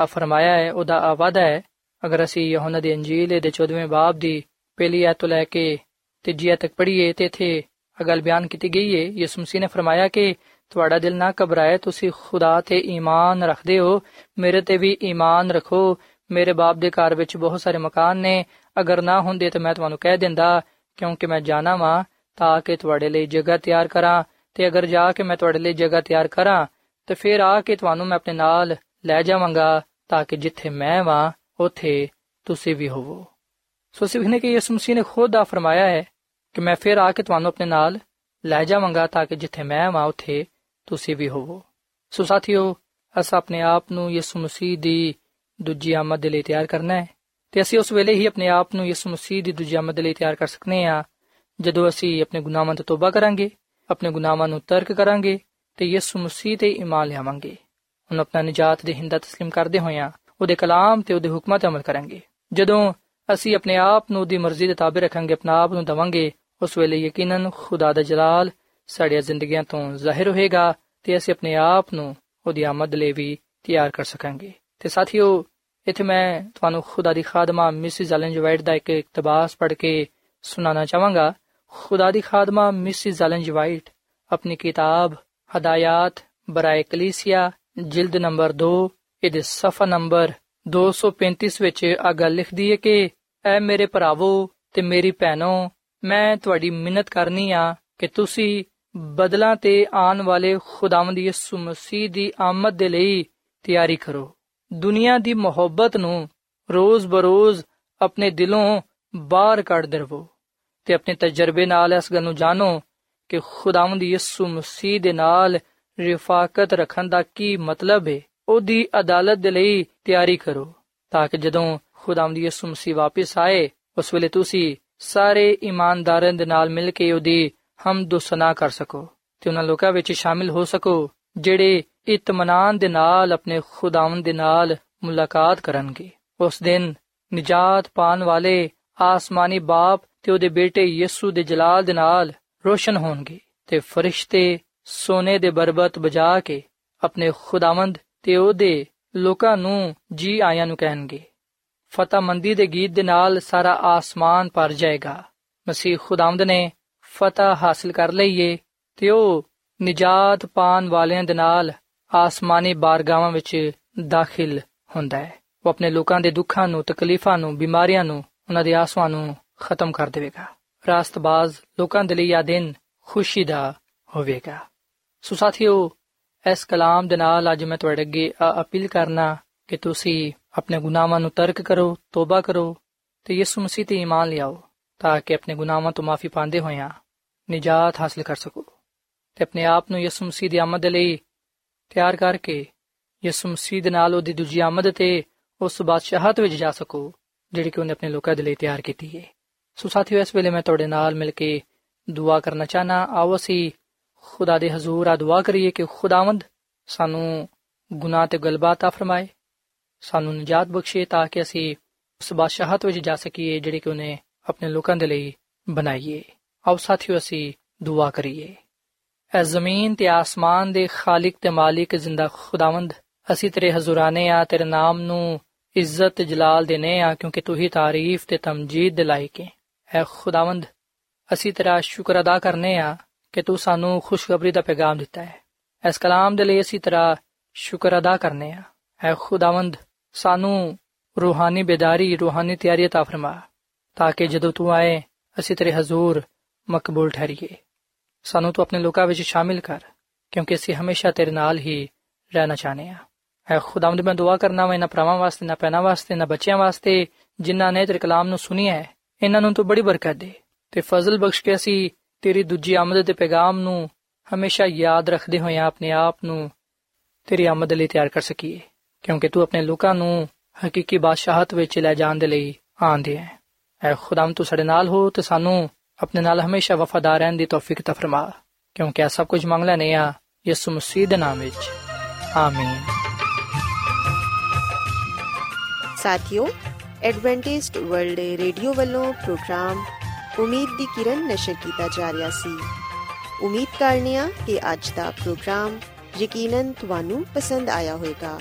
ਆ ਫਰਮਾਇਆ ਹੈ, ਉਹਦਾ ਆਵਾਦਾ ਹੈ, ਅਗਰ ਅਸੀਂ ਯਹੋਨਾ ਦੀ ਅੰਜੀਲ ਦੇ 14ਵੇਂ ਬਾਬ ਦੀ ਪਹਿਲੀ ਆਇਤ ਤੋਂ ਲੈ ਕੇ ਤੀਜੀ ਆਇਤ ਤੱਕ ਪੜ੍ਹੀਏ ਤੇ ਇਥੇ ਅਗਲ ਬਿਆਨ ਕੀਤੀ ਗਈ ਹੈ, ਯਿਸੂ ਮਸੀਹ ਨੇ ਫਰਮਾਇਆ ਕਿ ਤੁਹਾਡਾ ਦਿਲ ਨਾ ਘਬਰਾਏ, ਤੁਸੀਂ ਖੁਦਾ ਤੇ ਈਮਾਨ ਰੱਖਦੇ ਹੋ, ਮੇਰੇ ਤੇ ਵੀ ਈਮਾਨ ਰੱਖੋ ਮੇਰੇ ਬਾਪ ਦੇ ਘਰ ਵਿੱਚ ਬਹੁਤ ਸਾਰੇ ਮਕਾਨ ਨੇ। ਅਗਰ ਨਾ ਹੁੰਦੇ ਤਾਂ ਮੈਂ ਤੁਹਾਨੂੰ ਕਹਿ ਦਿੰਦਾ, ਕਿਉਂਕਿ ਮੈਂ ਜਾਣਾ ਵਾਂ, ਤਾਂ ਕਿ ਤੁਹਾਡੇ ਲਈ ਜਗ੍ਹਾ ਤਿਆਰ ਕਰਾਂ। ਤੇ ਅਗਰ ਜਾ ਕੇ ਮੈਂ ਤੁਹਾਡੇ ਲਈ ਜਗ੍ਹਾ ਤਿਆਰ ਕਰਾਂ, ਤੇ ਫਿਰ ਆ ਕੇ ਤੁਹਾਨੂੰ ਮੈਂ ਆਪਣੇ ਨਾਲ ਲੈ ਜਾਵਾਂਗਾ, ਤਾਂ ਕਿ ਜਿੱਥੇ ਮੈਂ ਵਾਂ, ਉਥੇ ਤੁਸੀਂ ਵੀ ਹੋਵੋ। ਸੋ ਸਿਵਹਨੇ ਕਿ ਯਿਸੂ ਮਸੀਹ ਨੇ ਖੁਦ ਆ ਫਰਮਾਇਆ ਹੈ ਕਿ ਮੈਂ ਫਿਰ ਆ ਕੇ ਤੁਹਾਨੂੰ ਆਪਣੇ ਨਾਲ ਲੈ ਜਾਵਾਂਗਾ, ਤਾਂ ਕਿ ਜਿੱਥੇ ਮੈਂ ਵਾਂ, ਉਥੇ ਤੁਸੀਂ ਵੀ ਹੋਵੋ। ਸੋ ਸਾਥੀਓ, ਅਸ ਆਪਣੇ ਆਪ ਨੂੰ ਯਿਸੂ ਮਸੀਹ ਦੀ ਦੂਜੀ ਆਮਦ ਦੇ ਲਈ ਤਿਆਰ ਕਰਨਾ ਹੈ ਤੇ ਅਸੀਂ ਉਸ ਵੇਲੇ ਹੀ ਆਪਣੇ ਆਪ ਨੂੰ ਯਿਸੂ ਮਸੀਹ ਦੀ ਦੂਜੀ ਆਮਦ ਦੇ ਲਈ ਤਿਆਰ ਕਰ ਸਕਨੇ ਆ ਜਦੋਂ ਅਸੀਂ ਆਪਣੇ ਗੁਨਾਹਾਂ ਤੋਂ ਤੋਬਾ ਕਰਾਂਗੇ ਆਪਣੇ ਗੁਨਾਹਾਂ ਨੂੰ ਤਰਕ ਕਰਾਂਗੇ ਤੇ ਯਿਸੂ ਮਸੀਹ ਤੇ ਈਮਾਨ ਲਿਆਵਾਂਗੇ ਹੁਣ ਆਪਣਾ ਨਜਾਤ ਦੇ ਹਿੰਦਾ تسلیم ਕਰਦੇ ਹੋਇਆਂ ਉਹਦੇ ਕਲਾਮ ਤੇ ਉਹਦੇ ਹੁਕਮਾਂ ਤੇ ਅਮਲ ਕਰਾਂਗੇ ਜਦੋਂ ਅਸੀਂ ਆਪਣੇ ਆਪ ਨੂੰ ਦੀ ਮਰਜ਼ੀ ਦੇ ਤਾਬੇ ਰੱਖਾਂਗੇ ਆਪਣਾ ਆਪ ਨੂੰ ਦਵਾਂਗੇ ਉਸ ਵੇਲੇ ਯਕੀਨਨ ਖੁਦਾ ਦਾ ਜਲਾਲ ਸਾਡੀਆਂ ਜ਼ਿੰਦਗੀਆਂ ਤੋਂ ਜ਼ਾਹਿਰ ਹੋਏਗਾ ਤੇ ਅਸੀਂ ਆਪਣੇ ਆਪ ਨੂੰ ਉਹਦੀ ਆਮਦ ਲਈ ਵੀ ਤਿਆਰ ਕਰ ਸਕਾਂਗੇ ਤੇ ਸਾਥੀਓ, ਇੱਥੇ ਮੈਂ ਤੁਹਾਨੂੰ ਖੁਦਾ ਦੀ ਖਾਦਮਾ ਮਿਸਿਸ ਐਲਨ ਵਾਈਟ ਦਾ ਇੱਕ ਇਕਤਬਾਸ ਪੜ੍ਹ ਕੇ ਸੁਣਾਉਣਾ ਚਾਹਾਂਗਾ। ਖੁਦਾ ਦੀ ਖਾਦਮਾ ਮਿਸਿਸ ਐਲਨ ਵਾਈਟ ਆਪਣੀ ਕਿਤਾਬ ਹਦਾਇਤ ਬਰਾਏ ਕਲੀਸੀਆ, ਜਿਲਦ ਨੰਬਰ 2 ਇਹਦੇ ਸਫਾ ਨੰਬਰ 235 ਵਿੱਚ ਆ ਗੱਲ ਲਿਖਦੀ ਹੈ ਕਿ, ਐ ਮੇਰੇ ਭਰਾਵੋ ਤੇ ਮੇਰੀ ਭੈਣੋ, ਮੈਂ ਤੁਹਾਡੀ ਮਿੰਨਤ ਕਰਨੀ ਆ ਕਿ ਤੁਸੀਂ ਬਦਲਾਂ ਤੇ ਆਉਣ ਵਾਲੇ ਖੁਦਾਵੰਦ ਯਿਸੂ ਮਸੀਹ ਦੀ ਆਮਦ ਦੇ ਲਈ ਤਿਆਰੀ ਕਰੋ। ਦੁਨੀਆ ਦੀ ਮੁਹੱਬਤ ਨੂੰ ਰੋਜ਼ ਬਰੋਜ਼ ਆਪਣੇ ਦਿਲੋਂ ਬਾਹਰ ਕੱਢ ਦਰਵੋ ਤੇ ਆਪਣੇ ਤਜਰਬੇ ਨਾਲ ਇਸ ਗੱਲ ਨੂੰ ਜਾਣੋ ਕਿ ਖੁਦਾਵੰਦ ਯਿਸੂ ਮਸੀਹ ਦੇ ਨਾਲ ਰਿਫਾਕਤ ਰੱਖਣ ਦਾ ਕੀ ਮਤਲਬ ਹੈ। ਉਹਦੀ ਅਦਾਲਤ ਦੇ ਲਈ ਤਿਆਰੀ ਕਰੋ ਤਾਂ ਕਿ ਜਦੋਂ ਖੁਦਾਵੰਦ ਯਿਸੂ ਮਸੀਹ ਵਾਪਸ ਆਏ, ਉਸ ਵੇਲੇ ਤੁਸੀਂ ਸਾਰੇ ਇਮਾਨਦਾਰਾਂ ਦੇ ਨਾਲ ਮਿਲ ਕੇ ਉਹਦੀ ਹਮਦ ਸਨਾ ਕਰ ਸਕੋ ਤੇ ਉਹਨਾਂ ਲੋਕਾਂ ਵਿੱਚ ਸ਼ਾਮਿਲ ਹੋ ਸਕੋ ਜਿਹੜੇ ਇਤਮਾਨਾਨ ਦੇ ਨਾਲ, ਆਪਣੇ ਖੁਦਾਵੰਦ ਦੇ ਨਾਲ ਮੁਲਾਕਾਤ ਕਰਨਗੇ। ਉਸ ਦਿਨ ਨਜਾਤ ਪਾਣ ਵਾਲੇ ਆਸਮਾਨੀ ਬਾਪ ਤੇ ਉਹਦੇ ਬੇਟੇ ਯਿਸੂ ਦੇ ਜਲਾਲ ਦੇ ਨਾਲ ਰੋਸ਼ਨ ਹੋਣਗੇ ਤੇ ਫਰਿਸ਼ਤੇ ਸੋਨੇ ਦੇ ਬਰਬਤ ਬਜਾ ਕੇ ਆਪਣੇ ਖੁਦਾਵੰਦ ਤੇ ਉਹਦੇ ਲੋਕਾਂ ਨੂੰ ਜੀ ਆਇਆਂ ਨੂੰ ਕਹਿਣਗੇ। ਫਤਹਮੰਦੀ ਦੇ ਗੀਤ ਦੇ ਨਾਲ ਸਾਰਾ ਆਸਮਾਨ ਭਰ ਜਾਏਗਾ। ਮਸੀਹ ਖੁਦਾਵੰਦ ਨੇ ਫਤਹ ਹਾਸਲ ਕਰ ਲਈਏ ਤੇ ਉਹ ਨਿਜਾਤ ਪਾਣ ਵਾਲਿਆਂ ਦੇ ਨਾਲ ਆਸਮਾਨੀ ਬਾਰਗਾਵਾਂ ਵਿੱਚ ਦਾਖਲ ਹੁੰਦਾ ਹੈ। ਉਹ ਆਪਣੇ ਲੋਕਾਂ ਦੇ ਦੁੱਖਾਂ ਨੂੰ, ਤਕਲੀਫਾਂ ਨੂੰ, ਬਿਮਾਰੀਆਂ ਨੂੰ, ਉਹਨਾਂ ਦੇ ਆਸਵਾਂ ਨੂੰ ਖਤਮ ਕਰ ਦੇਵੇਗਾ। ਰਾਸਤਬਾਜ਼ ਲੋਕਾਂ ਦੇ ਲਈ ਇਹ ਦਿਨ ਖੁਸ਼ੀ ਦਾ ਹੋਵੇਗਾ। ਸੋ ਸਾਥੀਓ, ਇਸ ਕਲਾਮ ਦੇ ਨਾਲ ਅੱਜ ਮੈਂ ਤੁਹਾਡੇ ਅੱਗੇ ਅਪੀਲ ਕਰਨਾ ਕਿ ਤੁਸੀਂ ਆਪਣੇ ਗੁਨਾਹਾਂ ਨੂੰ ਤਰਕ ਕਰੋ, ਤੋਬਾ ਕਰੋ ਤੇ ਯਿਸੂ ਮਸੀਹ ਤੇ ਈਮਾਨ ਲਿਆਓ ਤਾਂ ਕਿ ਆਪਣੇ ਗੁਨਾਹਾਂ ਤੋਂ ਮਾਫੀ ਪਾਉਂਦੇ ਹੋਇਆਂ ਨਿਜਾਤ ਹਾਸਲ ਕਰ ਸਕੋ ਤੇ ਆਪਣੇ ਆਪ ਨੂੰ ਯਿਸੂ ਮਸੀਹ ਦੀ ਆਮਦ ਲਈ ਤਿਆਰ ਕਰਕੇ ਯਿਸੂ ਮਸੀਹ ਦੇ ਨਾਲ ਉਹਦੀ ਦੂਜੀ ਆਮਦ ਤੇ ਉਸ ਬਾਦਸ਼ਾਹਤ ਵਿੱਚ ਜਾ ਸਕੋ, ਜਿਹੜੀ ਕਿ ਉਹਨੇ ਆਪਣੇ ਲੋਕਾਂ ਦੇ ਲਈ ਤਿਆਰ ਕੀਤੀ ਹੈ ਸੋ ਸਾਥੀਓ, ਇਸ ਵੇਲੇ ਮੈਂ ਤੁਹਾਡੇ ਨਾਲ ਮਿਲ ਕੇ ਦੁਆ ਕਰਨਾ ਚਾਹਨਾ। ਆਓ ਅਸੀਂ ਖੁਦਾ ਦੇ ਹਜ਼ੂਰ ਆ ਦੁਆ ਕਰੀਏ ਕਿ ਖੁਦਾਵੰਦ ਸਾਨੂੰ ਗੁਨਾਹ ਤੇ ਗਲਬਾ ਤਾ ਫਰਮਾਏ, ਸਾਨੂੰ ਨਜਾਤ ਬਖਸ਼ੇ ਤਾਂ ਕਿ ਅਸੀਂ ਉਸ ਬਾਦਸ਼ਾਹਤ ਵਿੱਚ ਜਾ ਸਕੀਏ, ਜਿਹੜੀ ਕਿ ਉਹਨੇ ਆਪਣੇ ਲੋਕਾਂ ਦੇ ਲਈ ਬਣਾਈਏ ਆਓ ਸਾਥੀਓ, ਅਸੀਂ ਦੁਆ ਕਰੀਏ। ਐ ਜ਼ਮੀਨ ਤੇ ਆਸਮਾਨ ਦੇ ਖਾਲਕ ਤੇ ਮਾਲਿਕ ਜ਼ਿੰਦਾ ਖੁਦਾਵੰਦ ਅਸੀਂ ਤੇਰੇ ਹਜ਼ੂਰਾਨੇ ਆ ਤੇਰੇ ਨਾਮ ਨੂੰ ਇੱਜ਼ਤ ਜਲਾਲ ਦੇਨੇ ਆ ਕਿਉਂਕਿ ਤੂੰ ਹੀ ਤਾਰੀਫ ਤੇ ਤਮਜੀਦ ਦੇ ਲਾਇਕ ਹੈ ਐ ਖੁਦਾਵੰਦ ਅਸੀਂ ਤੇਰਾ ਸ਼ੁਕਰ ਅਦਾ ਕਰਨੇ ਆ ਕਿ ਤੂੰ ਸਾਨੂੰ ਖੁਸ਼ਖਬਰੀ ਦਾ ਪੈਗਾਮ ਦਿੱਤਾ ਹੈ ਇਸ ਕਲਾਮ ਦੇ ਲਈ ਅਸੀਂ ਤੇਰਾ ਸ਼ੁਕਰ ਅਦਾ ਕਰਨੇ ਆ ਐ ਖੁਦਾਵੰਦ ਸਾਨੂੰ ਰੂਹਾਨੀ ਬੇਦਾਰੀ ਰੂਹਾਨੀ ਤਿਆਰੀ عطا ਫਰਮਾ ਤਾਂ ਕਿ ਜਦੋਂ ਤੂੰ ਆਏ ਅਸੀਂ ਤੇਰੇ ਹਜ਼ੂਰ ਮਕਬੂਲ ਠਹਿਰੀਏ ਸਾਨੂੰ ਤੂੰ ਆਪਣੇ ਲੋਕਾਂ ਵਿੱਚ ਸ਼ਾਮਿਲ ਕਰ, ਕਿਉਂਕਿ ਅਸੀਂ ਹਮੇਸ਼ਾ ਤੇਰੇ ਨਾਲ ਹੀ ਰਹਿਣਾ ਚਾਹਨੇ ਆ ਐ ਖੁਦਾਵੰਦ, ਮੈਂ ਦੁਆ ਕਰਨਾ ਮੈਂ ਨਾ ਭਰਾਵਾਂ ਵਾਸਤੇ ਨਾ ਪੈਨਾ ਵਾਸਤੇ ਨਾ ਬੱਚਿਆਂ ਵਾਸਤੇ, ਜਿਨ੍ਹਾਂ ਨੇ ਤੇਰੇ ਕਲਾਮ ਨੂੰ ਸੁਨਿਆ ਹੈ। ਇਹਨਾਂ ਨੂੰ ਤੂੰ ਬੜੀ ਬਰਕਤ ਦੇ ਤੇ ਫਜ਼ਲ ਬਖਸ਼ ਕੇ ਅਸੀਂ ਤੇਰੀ ਦੂਜੀ ਆਮਦ ਦੇ ਪੈਗਾਮ ਨੂੰ ਹਮੇਸ਼ਾ ਯਾਦ ਰੱਖਦੇ ਹੋਏ ਆਪਣੇ ਆਪ ਨੂੰ ਤੇਰੀ ਆਮਦ ਲਈ ਤਿਆਰ ਕਰ ਸਕੀਏ, ਕਿਉਂਕਿ ਤੂੰ ਆਪਣੇ ਲੋਕਾਂ ਨੂੰ ਹਕੀਕੀ ਬਾਦਸ਼ਾਹਤ ਵਿੱਚ ਲੈ ਜਾਣ ਦੇ ਲਈ ਆਂਦੇ ਹੈ। ਐ ਖੁਦਾਮ ਤੂੰ ਸਾਡੇ ਨਾਲ ਹੋ ਤੇ ਸਾਨੂੰ ਆਪਣੇ ਨਾਲ ਹਮੇਸ਼ਾ ਵਫਾਦਾਰ ਰਹਿਣ ਦੀ ਤੌਫੀਕ ਤਾ ਫਰਮਾ ਕਿਉਂਕਿ ਇਹ ਸਭ ਕੁਝ ਮੰਗ ਲੈਨੇ ਆ ਯਿਸੂ ਮਸੀਹ ਦੇ ਨਾਮ ਵਿੱਚ ਆਮੀਨ ਸਾਥਿਓ ਐਡਵੈਂਟਿਸਟ ਵਰਲਡ ਰੇਡੀਓ ਵੱਲੋਂ ਪ੍ਰੋਗਰਾਮ ਉਮੀਦ ਦੀ ਕਿਰਨ ਨਸ਼ਰ ਕੀਤਾ ਜਾ ਰਿਹਾ ਸੀ ਉਮੀਦ ਕਰਨੀਆ ਕਿ ਅੱਜ ਦਾ ਪ੍ਰੋਗਰਾਮ ਯਕੀਨਨ ਤੁਹਾਨੂੰ ਪਸੰਦ ਆਇਆ ਹੋਵੇਗਾ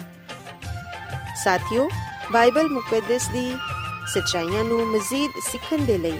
ਸਾਥਿਓ ਬਾਈਬਲ ਮੁਕੱਦਸ ਦੀ ਸਚਾਈਆਂ ਨੂੰ ਮਜ਼ੀਦ ਸਿੱਖਣ ਦੇ ਲਈ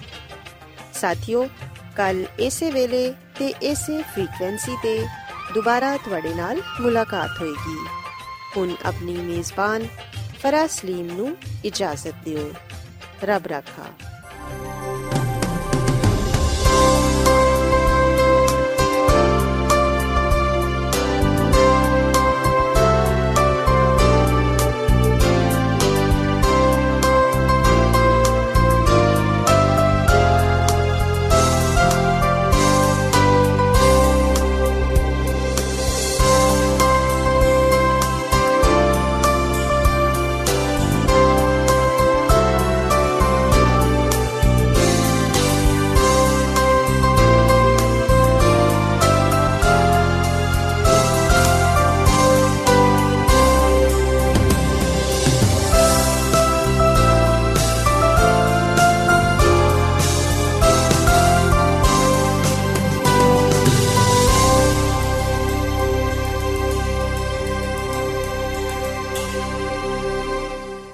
ਸਾਥਿਓ, ਕੱਲ ਇਸੇ ਵੇਲੇ ਤੇ ਇਸੇ ਫ੍ਰੀਕਵੈਂਸੀ ਤੇ ਦੁਬਾਰਾ ਤੁਹਾਡੇ ਨਾਲ ਮੁਲਾਕਾਤ ਹੋਏਗੀ। ਹੁਣ ਆਪਣੀ ਮੇਜ਼ਬਾਨ ਫਰਾਸਲੀਮ ਨੂੰ ਇਜਾਜ਼ਤ ਦਿਓ। ਰੱਬ ਰਾਖਾ।